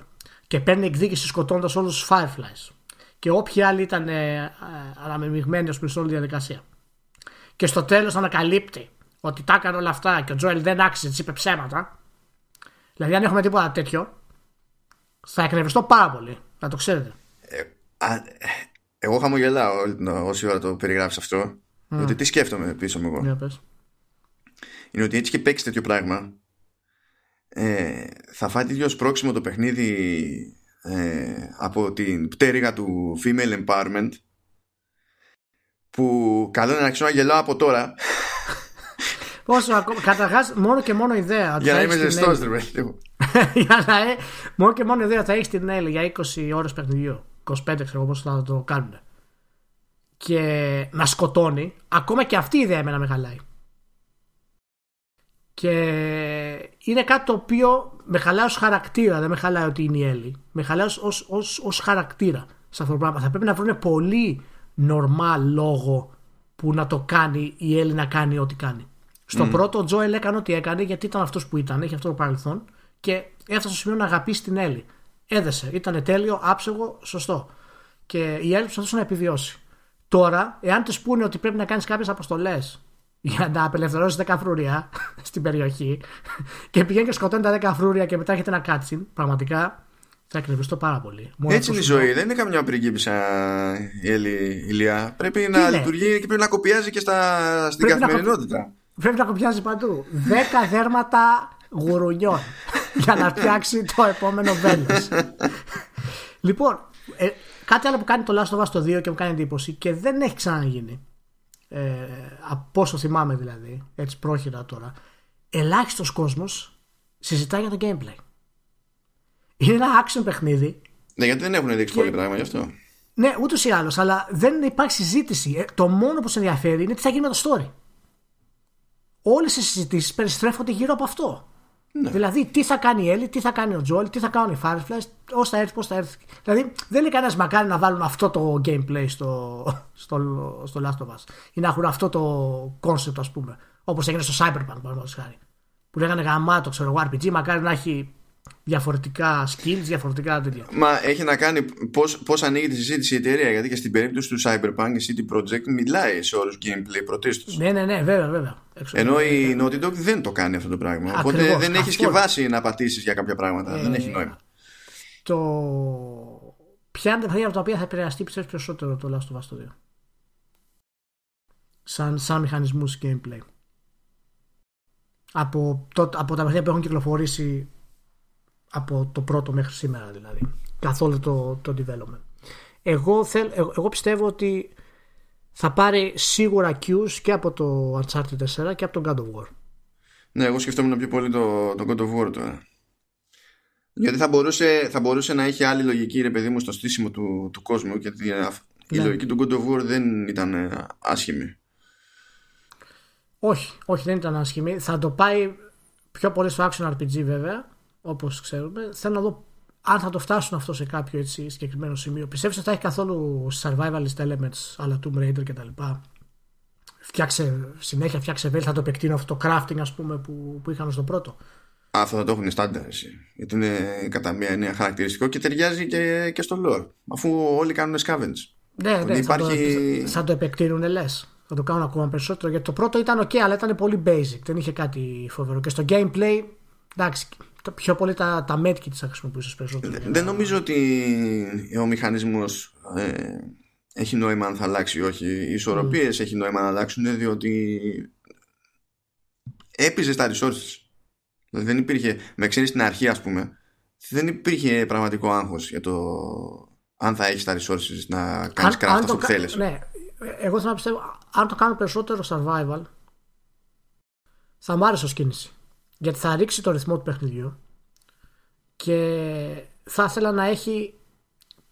και παίρνει εκδίκηση σκοτώντας όλους τους Fireflies και όποιοι άλλοι ήταν ε, ε, αναμειγμένοι ως στην όλη διαδικασία. Και στο τέλος ανακαλύπτει ότι τα έκανε όλα αυτά και ο Τζοέλ δεν άξιζε, της είπε ψέματα. Δηλαδή, αν έχουμε τίποτα τέτοιο, θα εκνευριστώ πάρα πολύ. Να το ξέρετε. Α, εγώ χαμογελάω όλη την- όση ώρα το περιγράφεις αυτό γιατί τι σκέφτομαι πίσω μου εγώ; Για πες. είναι ότι έτσι και παίξει τέτοιο πράγμα ε, θα φάει ίδιο σπρώξιμο το παιχνίδι ε, από την πτέρυγα του female empowerment που καλό είναι να αρχίσω να γελάω από τώρα Πόσο ακόμα. Καταρχάς, μόνο και μόνο ιδέα. ότι για θα να είμαι έχεις την ζεστός Έλλη. ρε παιδί μου. για να, ε, μόνο και μόνο ιδέα ότι θα έχεις την Έλλη για 20 ώρες παιχνιδιού. 25 ξέρω εγώ πώς θα το κάνουν. Και να σκοτώνει. Ακόμα και αυτή η ιδέα εμένα με χαλάει. Και είναι κάτι το οποίο με χαλάει ως χαρακτήρα. Δεν με χαλάει ότι είναι η Έλλη. Με χαλάει ως, ως, ως, ως χαρακτήρα σε αυτό το πράγμα. Θα πρέπει να βρουν πολύ νορμάλ λόγο που που να το κάνει η Έλλη να κάνει ό,τι κάνει. Στο πρώτο, ο Τζόελ έκανε ό,τι έκανε γιατί ήταν αυτός που ήταν, είχε αυτό το παρελθόν και έφτασε στο σημείο να αγαπήσει την Έλλη. Έδεσε. Ήταν τέλειο, άψογο, σωστό. Και η Έλλη προσπαθούσε να επιβιώσει. Τώρα, εάν τη πούνε ότι πρέπει να κάνεις κάποιες αποστολές για να απελευθερώσεις 10 φρούρια στην περιοχή και πηγαίνει και σκοτώνει τα 10 φρούρια και μετά έχετε ένα κάτσιν, πραγματικά θα εκνευριστώ πάρα πολύ. Μόνο Έτσι είναι η ζωή. Δεν είναι καμιά πριγκίπισσα η Έλλη Ηλία. Πρέπει να λειτουργεί και πρέπει να κοπιάζει και στα, στην πρέπει καθημερινότητα. Να, πρέπει να κοπιάζει παντού. 10 δέρματα γουρουνιών για να φτιάξει το επόμενο βέλο. λοιπόν, ε, κάτι άλλο που κάνει το Last of Us το 2 και μου κάνει εντύπωση και δεν έχει ξαναγίνει. Ε, από όσο θυμάμαι δηλαδή, έτσι πρόχειρα τώρα. Ελάχιστος κόσμος συζητάει για το gameplay. Είναι ένα action παιχνίδι. Ναι, γιατί δεν έχουν δείξει και... πολύ πράγμα γι' αυτό. Ναι, ούτως ή άλλως, αλλά δεν υπάρχει συζήτηση. Ε, το μόνο που σε ενδιαφέρει είναι τι θα γίνει με το story. Όλες οι συζητήσεις περιστρέφονται γύρω από αυτό. Ναι. Δηλαδή, τι θα κάνει η Έλλη, τι θα κάνει ο Τζόλ, τι θα κάνουν οι Fireflies, πώς θα έρθει, πώς θα έρθει. Δηλαδή, δεν είναι κανένας μακάρι να βάλουν αυτό το gameplay στο, στο, στο Last of Us ή να έχουν αυτό το concept, ας πούμε. Όπως έγινε στο Cyberpunk, παραδείγματος χάρη. Που λέγανε γαμάτο, ξέρω εγώ, RPG, μακάρι να έχει διαφορετικά skills, διαφορετικά τέτοια. Μα έχει να κάνει πώς ανοίγει τη συζήτηση η εταιρεία. Γιατί και στην περίπτωση του Cyberpunk η CD Projekt μιλάει σε όρου gameplay πρωτίστως. Ναι, ναι, ναι, βέβαια, βέβαια. Ενώ η Naughty Dog δεν το κάνει αυτό το πράγμα. Ακριβώς, Οπότε δεν έχεις και βάση να πατήσεις για κάποια πράγματα. Ε, δεν έχει νόημα. Το. Ποια είναι τα από τα οποία θα επηρεαστεί πιστεύεις περισσότερο το Last of Us 2. Σαν, σαν μηχανισμούς gameplay. Από, το, από τα παιχνίδια που έχουν κυκλοφορήσει από το πρώτο μέχρι σήμερα δηλαδή. Καθόλου το, το development. Εγώ, θέλ, εγώ πιστεύω ότι θα πάρει σίγουρα cues και από το Uncharted 4 και από τον God of War. Ναι εγώ σκεφτόμουν πιο πολύ το, το God of War τώρα. Γιατί θα μπορούσε, θα μπορούσε να έχει άλλη λογική ρε παιδί μου στο στήσιμο του, του κόσμου γιατί η ναι. λογική του God of War δεν ήταν ε, άσχημη. Όχι, όχι δεν ήταν άσχημη. Θα το πάει πιο πολύ στο action RPG βέβαια όπως ξέρουμε. Θέλω να δω αν θα το φτάσουν αυτό σε κάποιο έτσι συγκεκριμένο σημείο. Πιστεύεις ότι θα έχει καθόλου survivalist elements αλλά Tomb Raider κτλ. Φτιάξε, συνέχεια φτιάξε βέλη, θα το επεκτείνω αυτό το crafting ας πούμε που, που είχαν στο πρώτο. Αυτό θα το έχουν στάνταρ εσύ. Γιατί είναι κατά μία έννοια χαρακτηριστικό και ταιριάζει και, και στο lore. Αφού όλοι κάνουν scavenge. Ναι, ναι, υπάρχει... θα, το, θα το επεκτείνουν λες. Θα το κάνουν ακόμα περισσότερο. Γιατί το πρώτο ήταν ok, αλλά ήταν πολύ basic. Δεν είχε κάτι φοβερό. Και στο gameplay, εντάξει, πιο πολύ τα, τα medkits θα χρησιμοποιήσει περισσότερο. Δεν νομίζω ότι ο μηχανισμός ε, έχει νόημα αν θα αλλάξει ή όχι. Οι ισορροπίες mm. έχει νόημα να αλλάξουν διότι έπιζες τα resources. Δηλαδή δεν υπήρχε, με ξέρεις στην αρχή ας πούμε, δεν υπήρχε πραγματικό άγχος για το αν θα έχεις τα resources να κάνεις craft αυτό που θέλεις. Ναι, εγώ θέλω να πιστεύω, αν το κάνω περισσότερο survival, θα μου άρεσε ω κίνηση γιατί θα ρίξει το ρυθμό του παιχνιδιού και θα ήθελα να έχει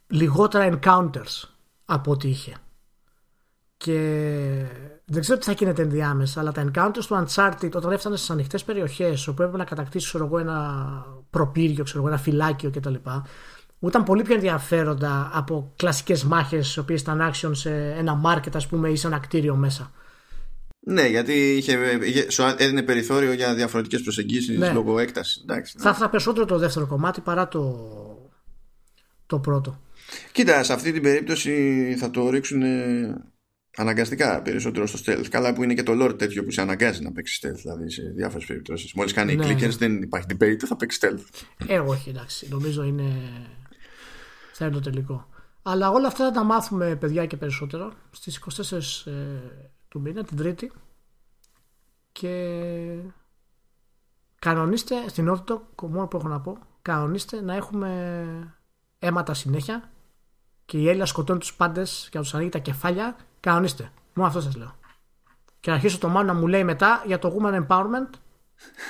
λιγότερα encounters από ό,τι είχε. Και δεν ξέρω τι θα γίνεται ενδιάμεσα, αλλά τα encounters του Uncharted όταν έφτανε στις ανοιχτές περιοχές όπου έπρεπε να κατακτήσει εγώ, ένα προπύργιο, ξέρω, ένα φυλάκιο κτλ. Ήταν πολύ πιο ενδιαφέροντα από κλασικές μάχες, οι οποίες ήταν action σε ένα market, ας πούμε, ή σε ένα κτίριο μέσα. Ναι, γιατί είχε, είχε, σου έδινε περιθώριο για διαφορετικές προσεγγίσεις ναι. λόγω έκτασης. Εντάξει, ναι. Θα ήθελα περισσότερο το δεύτερο κομμάτι παρά το, το πρώτο. Κοίτα, σε αυτή την περίπτωση θα το ρίξουν αναγκαστικά περισσότερο στο stealth. Καλά που είναι και το lore τέτοιο που σε αναγκάζει να παίξεις stealth, δηλαδή σε διάφορες περιπτώσεις. Μόλις κάνει ναι, clickers δεν υπάρχει debate, θα παίξεις stealth. Ε, όχι, εντάξει. Νομίζω είναι. θα είναι το τελικό. Αλλά όλα αυτά θα τα μάθουμε, παιδιά, και περισσότερο στις 24 του μήνα, την Τρίτη. Και κανονίστε στην Όρτο, μόνο που έχω να πω, κανονίστε να έχουμε αίματα συνέχεια και η Έλληνα σκοτώνει τους πάντες και να τους ανοίγει τα κεφάλια. Κανονίστε. Μόνο αυτό σας λέω. Και να αρχίσω το μάλλον να μου λέει μετά για το Woman Empowerment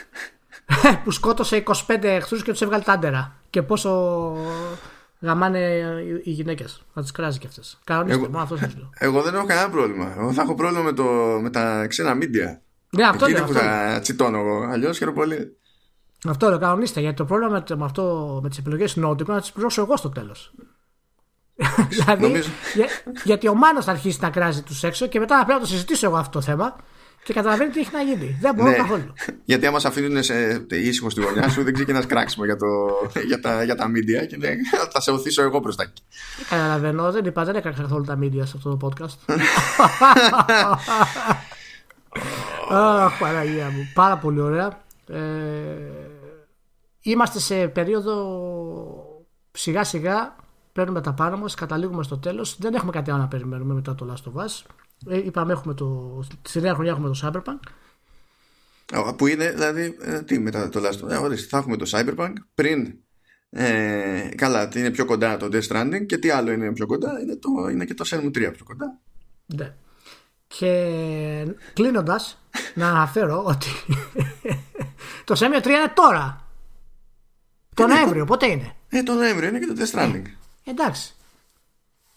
που σκότωσε 25 εχθρούς και τους έβγαλε τάντερα. Και πόσο γαμάνε οι γυναίκες. Να τις κράζει και αυτές. Κανονίστε, εγώ, αυτός λέω. Εγώ δεν έχω κανένα πρόβλημα. Εγώ θα έχω πρόβλημα με, το, με τα ξένα μίντια. Ναι, αυτό είναι. που θα τσιτώνω εγώ. Αλλιώς χαίρομαι πολύ. Αυτό λέω, κανονίστε. Γιατί το πρόβλημα με, αυτό, με τις επιλογές νότου είναι να τις πληρώσω εγώ στο τέλος. δηλαδή, Νομίζω- για- γιατί ο Μάνος θα αρχίσει να κράζει τους έξω και μετά θα πρέπει να το συζητήσω εγώ αυτό το θέμα και καταλαβαίνει τι έχει να γίνει. Δεν μπορώ Ναι. καθόλου. Γιατί άμα σε αφήνουν σε ήσυχο στη γωνιά σου, δεν ξεκινάς κράξιμο για, το, για, τα, για τα media και λέει, θα σε οθήσω εγώ προς τα εκεί. Δεν καταλαβαίνω, δεν είπα, δεν έκανα καθόλου τα media σε αυτό το podcast. Αχ, Παναγία μου. Πάρα πολύ ωραία. Ε, είμαστε σε περίοδο σιγά σιγά παίρνουμε τα πάνω μας, καταλήγουμε στο τέλος. Δεν έχουμε κάτι άλλο να περιμένουμε μετά το Last of Us. Ε, είπαμε, έχουμε το, στη νέα χρονιά έχουμε το Cyberpunk. Α, Που είναι, δηλαδή, ε, τι μετά το last. Ε, ορίστε, θα έχουμε το Cyberpunk πριν. Ε, καλά, τι είναι πιο κοντά το Death Stranding και τι άλλο είναι πιο κοντά, είναι, το, είναι και το Shenmue 3 πιο κοντά. Ναι. Και κλείνοντας, να αναφέρω ότι το Σέμιο 3 είναι τώρα. Το Νοέμβριο, πότε είναι; Ε, το Νοέμβριο είναι και το Death Stranding. Εντάξει.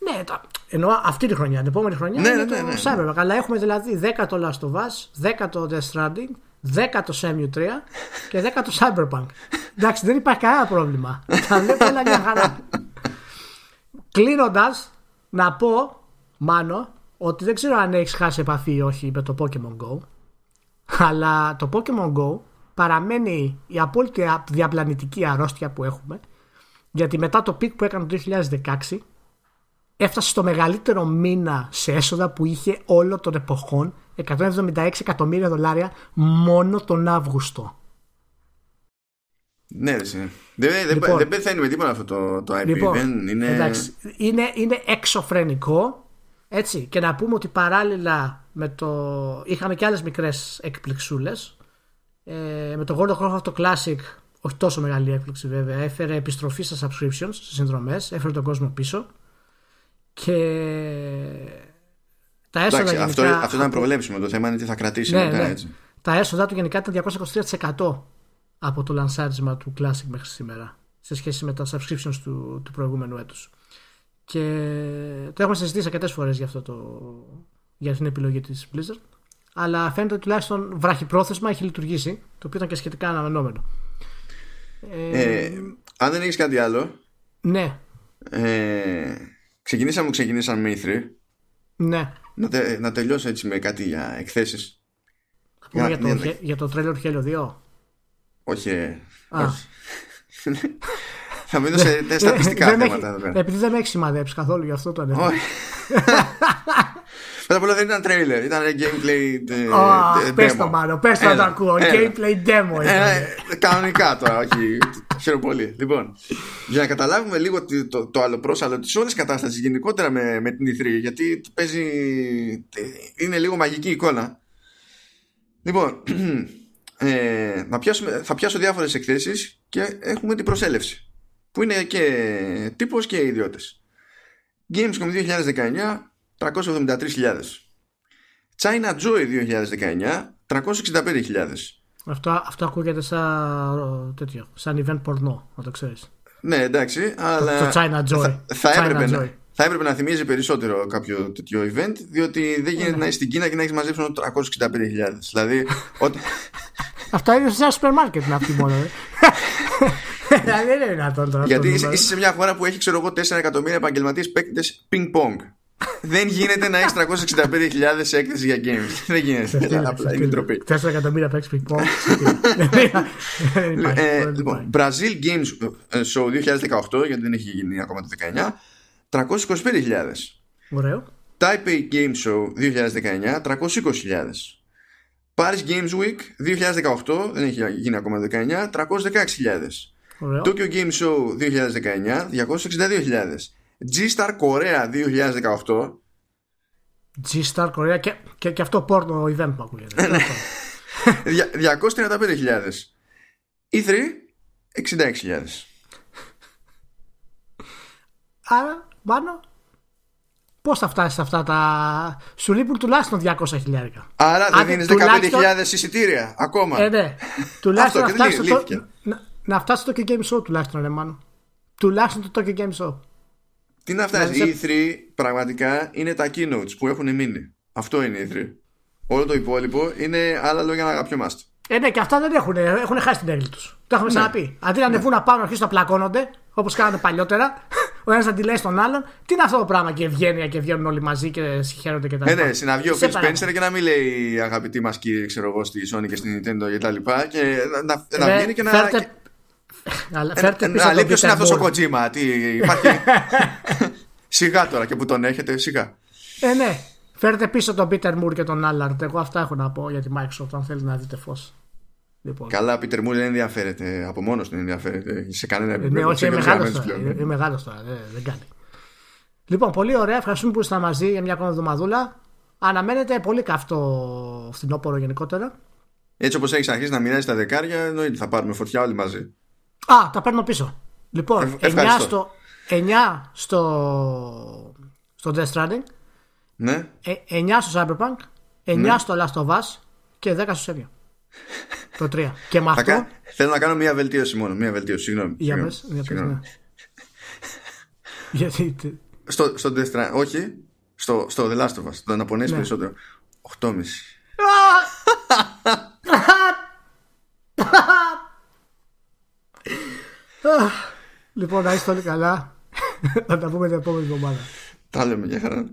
Ναι, το, εννοώ αυτή τη χρονιά. Την επόμενη χρονιά Ναι, είναι ναι, το ναι, ναι. Cyberpunk. Αλλά έχουμε δηλαδή 10 το Last of Us, 10 το Death Stranding, 10 το Shenmue 3 και 10 το Cyberpunk. Εντάξει, δεν υπάρχει κανένα πρόβλημα. Τα βλέπω όλα μια χαρά. Κλείνοντας, να πω, Μάνο, ότι δεν ξέρω αν έχεις χάσει επαφή ή όχι με το Pokemon Go. Αλλά το Pokemon Go παραμένει η απόλυτη διαπλανητική αρρώστια που έχουμε. Γιατί μετά το peak που έκανε το 2016 έφτασε στο μεγαλύτερο μήνα σε έσοδα που είχε όλο των εποχών 176 εκατομμύρια δολάρια μόνο τον Αύγουστο. Ναι, ρε, συ. δεν, δεν, Λοιπόν. δεν πεθαίνει με τίποτα αυτό το, το IP. Λοιπόν, δεν είναι... εντάξει, είναι, είναι εξωφρενικό έτσι, και να πούμε ότι παράλληλα με το... είχαμε και άλλες μικρές εκπληξούλες ε, με το World of Warcraft το Classic όχι τόσο μεγάλη έκπληξη βέβαια έφερε επιστροφή στα subscriptions, στις συνδρομές έφερε τον κόσμο πίσω και τα έσοδα Εντάξει, γενικά αυτό, αυτό ήταν προβλέψιμο. Το θέμα είναι τι θα κρατήσει ναι, μετά, ναι. έτσι. Τα έσοδα του γενικά ήταν 223% από το λανσάρισμα του Classic μέχρι σήμερα σε σχέση με τα subscriptions του, του προηγούμενου έτους. Και το έχουμε συζητήσει αρκετές φορές για, αυτό το, για την επιλογή της Blizzard. Αλλά φαίνεται ότι τουλάχιστον βραχυπρόθεσμα έχει λειτουργήσει, το οποίο ήταν και σχετικά αναμενόμενο. Ε, Ε, αν δεν έχεις κάτι άλλο, ναι, ε, ξεκινήσαμε, ξεκινήσαμε με E3. ναι. Να, τε, να τελειώσω έτσι με κάτι για εκθέσεις. Θα πούμε Για- για, το, ναι, He- για το trailer Halo 2. Όχι, ε, Α. όχι. θα μείνω σε τε- στατιστικά Δεν με θέματα εδώ έχει- πέρα. Επειδή δεν με έχει σημαδέψει καθόλου γι' αυτό το ανέφερα. Όχι. Πρώτα απ' όλα δεν ήταν trailer, ήταν gameplay ε, Αχ, ε, πες demo. το μάλλον, πες το να το Έλα, ακούω. έλα. Gameplay demo ήταν. Ε, κανονικά τώρα, όχι. Χαίρομαι πολύ. Λοιπόν, για να καταλάβουμε λίγο το, το, το άλλο πρόσαλλο της όλης κατάστασης γενικότερα με, με την E3, γιατί παίζει. είναι λίγο μαγική εικόνα. Λοιπόν, ε, να πιάσουμε, θα πιάσω διάφορες εκθέσεις και έχουμε την προσέλευση. Που είναι και τύπος και ιδιώτες. Gamescom 2019 373.000. China Joy 2019 365.000. Αυτό, αυτό ακούγεται σαν, τέτοιο, σαν event πορνό, να το ξέρεις. Ναι, εντάξει, αλλά. το China Joy. Θα, θα, China έπρεπε, Joy. να, θα έπρεπε να θυμίζει περισσότερο κάποιο τέτοιο event, διότι δεν γίνεται να είσαι στην Κίνα και να έχεις μαζέψει μόνο 365.000. δηλαδή, όταν, Αυτά είναι σε ένα σούπερ μάρκετ είναι αυτή μόνο. ε. Δηλαδή δεν είναι δυνατόν τώρα. γιατί αυτό είσαι, το είσαι σε μια χώρα που έχει, ξέρω εγώ, 4 εκατομμύρια επαγγελματίες παίκτες ping-pong. Δεν γίνεται να έχεις 365.000 σε έκθεση για games. δεν γίνεται. νούμερο. Απλά είναι ντροπή. 4 εκατομμύρια παίξεις ping pong. Δεν υπάρχει, Ε, δεν λοιπόν, υπάρχει. Brazil Games ε, Show 2018, γιατί δεν έχει γίνει ακόμα το 19, 325.000. Ωραίο. Taipei Game Show 2019 320.000 Paris Games Week 2018 δεν έχει γίνει ακόμα το 19 316.000 Ωραίο. Tokyo Game Show 2019 262.000 G-Star Korea 2018 G-Star Korea και, και, και αυτό πόρνο event που ακούγεται. Ναι. δια- 235.000 E3 66.000 Άρα, πάνω, πώς θα φτάσεις σε αυτά τα. Σου λείπουν τουλάχιστον 200 χιλιάρικα. Άρα δεν Άντε, δίνεις τουλάχιστον- 15.000 εισιτήρια ακόμα Ε, ναι. τουλάχιστον να Αυτό και φτάσεις, λύ- στο, λύθηκε. να, να φτάσεις στο Tokyo Game Show τουλάχιστον, ρε Μάνο. Τουλάχιστον το Tokyo Game Show. Τι να φτάσει, Δηλαδή η E3 πραγματικά είναι τα keynotes που έχουν μείνει. Αυτό είναι η E3. Όλο το υπόλοιπο είναι άλλα λόγια να αγαπιόμαστε. Ε, ναι, και αυτά δεν έχουν, έχουν χάσει την έγκλη τους. Το έχουμε ξαναπεί. Αντί να ανεβούν απάνω να αρχίσουν να πλακώνονται, όπως κάνανε παλιότερα, ο ένας να τη λέει στον άλλον. Τι είναι αυτό το πράγμα και ευγένεια και βγαίνουν όλοι μαζί και συγχαίρονται και τα Ναι, λοιπά. ναι, συναυγεί ο Σε Phil παρακαλώ. Spencer και να μην λέει αγαπητοί μας κύριε, ξέρω εγώ, στη Sony και στην Nintendo και τα λοιπά. Και να, να, να Ρε, βγαίνει και να. φέρτε- και- Αλλά ε, φέρτε ε, πίσω Να τον λέει ποιος είναι Peter αυτός ο Moore. Kojima. Τι υπάρχει. σιγά τώρα και που τον έχετε, σιγά. Ε, ναι. Φέρτε πίσω τον Peter Moore και τον Allard. Εγώ αυτά έχω να πω για τη Microsoft, αν θέλεις να δείτε φως. Λοιπόν. Καλά, Peter Moore δεν ενδιαφέρεται. Από μόνος του δεν ενδιαφέρεται σε κανένα Ε, επίπεδο. Ναι, όχι, είναι Ξεκαθαρισμένος μεγάλος τώρα. πλέον. Είναι, είναι μεγάλος τώρα. Δεν, δεν κάνει. Λοιπόν, πολύ ωραία. Ευχαριστούμε που ήσασταν μαζί για μια ακόμα εβδομαδούλα. Αναμένεται πολύ καυτό φθινόπωρο γενικότερα. Έτσι όπως έχεις αρχίσει να μοιράζεις τα δεκάρια, εννοείται θα πάρουμε φωτιά όλοι μαζί. Α, τα παίρνω πίσω. Λοιπόν, Ε, 9 ευχαριστώ. στο, 9 στο, στο Death Stranding, Ναι. ε, 9 στο Cyberpunk, 9 Ναι. στο Last of Us και 10 στο Senia. το 3. Και με Θα αυτό. κα... Θέλω να κάνω μία βελτίωση μόνο. Μία βελτίωση, συγγνώμη. Για συγγνώμη, πες, για πες, συγγνώμη. ναι. Γιατί. τε- Στο, στο Death Stranding, όχι. Στο, στο The Last of Us. Το να πονέσει Ναι. περισσότερο. 8,5. Λοιπόν, να είστε όλοι καλά. Θα τα πούμε την επόμενη εβδομάδα. Τα λέμε για χαρά.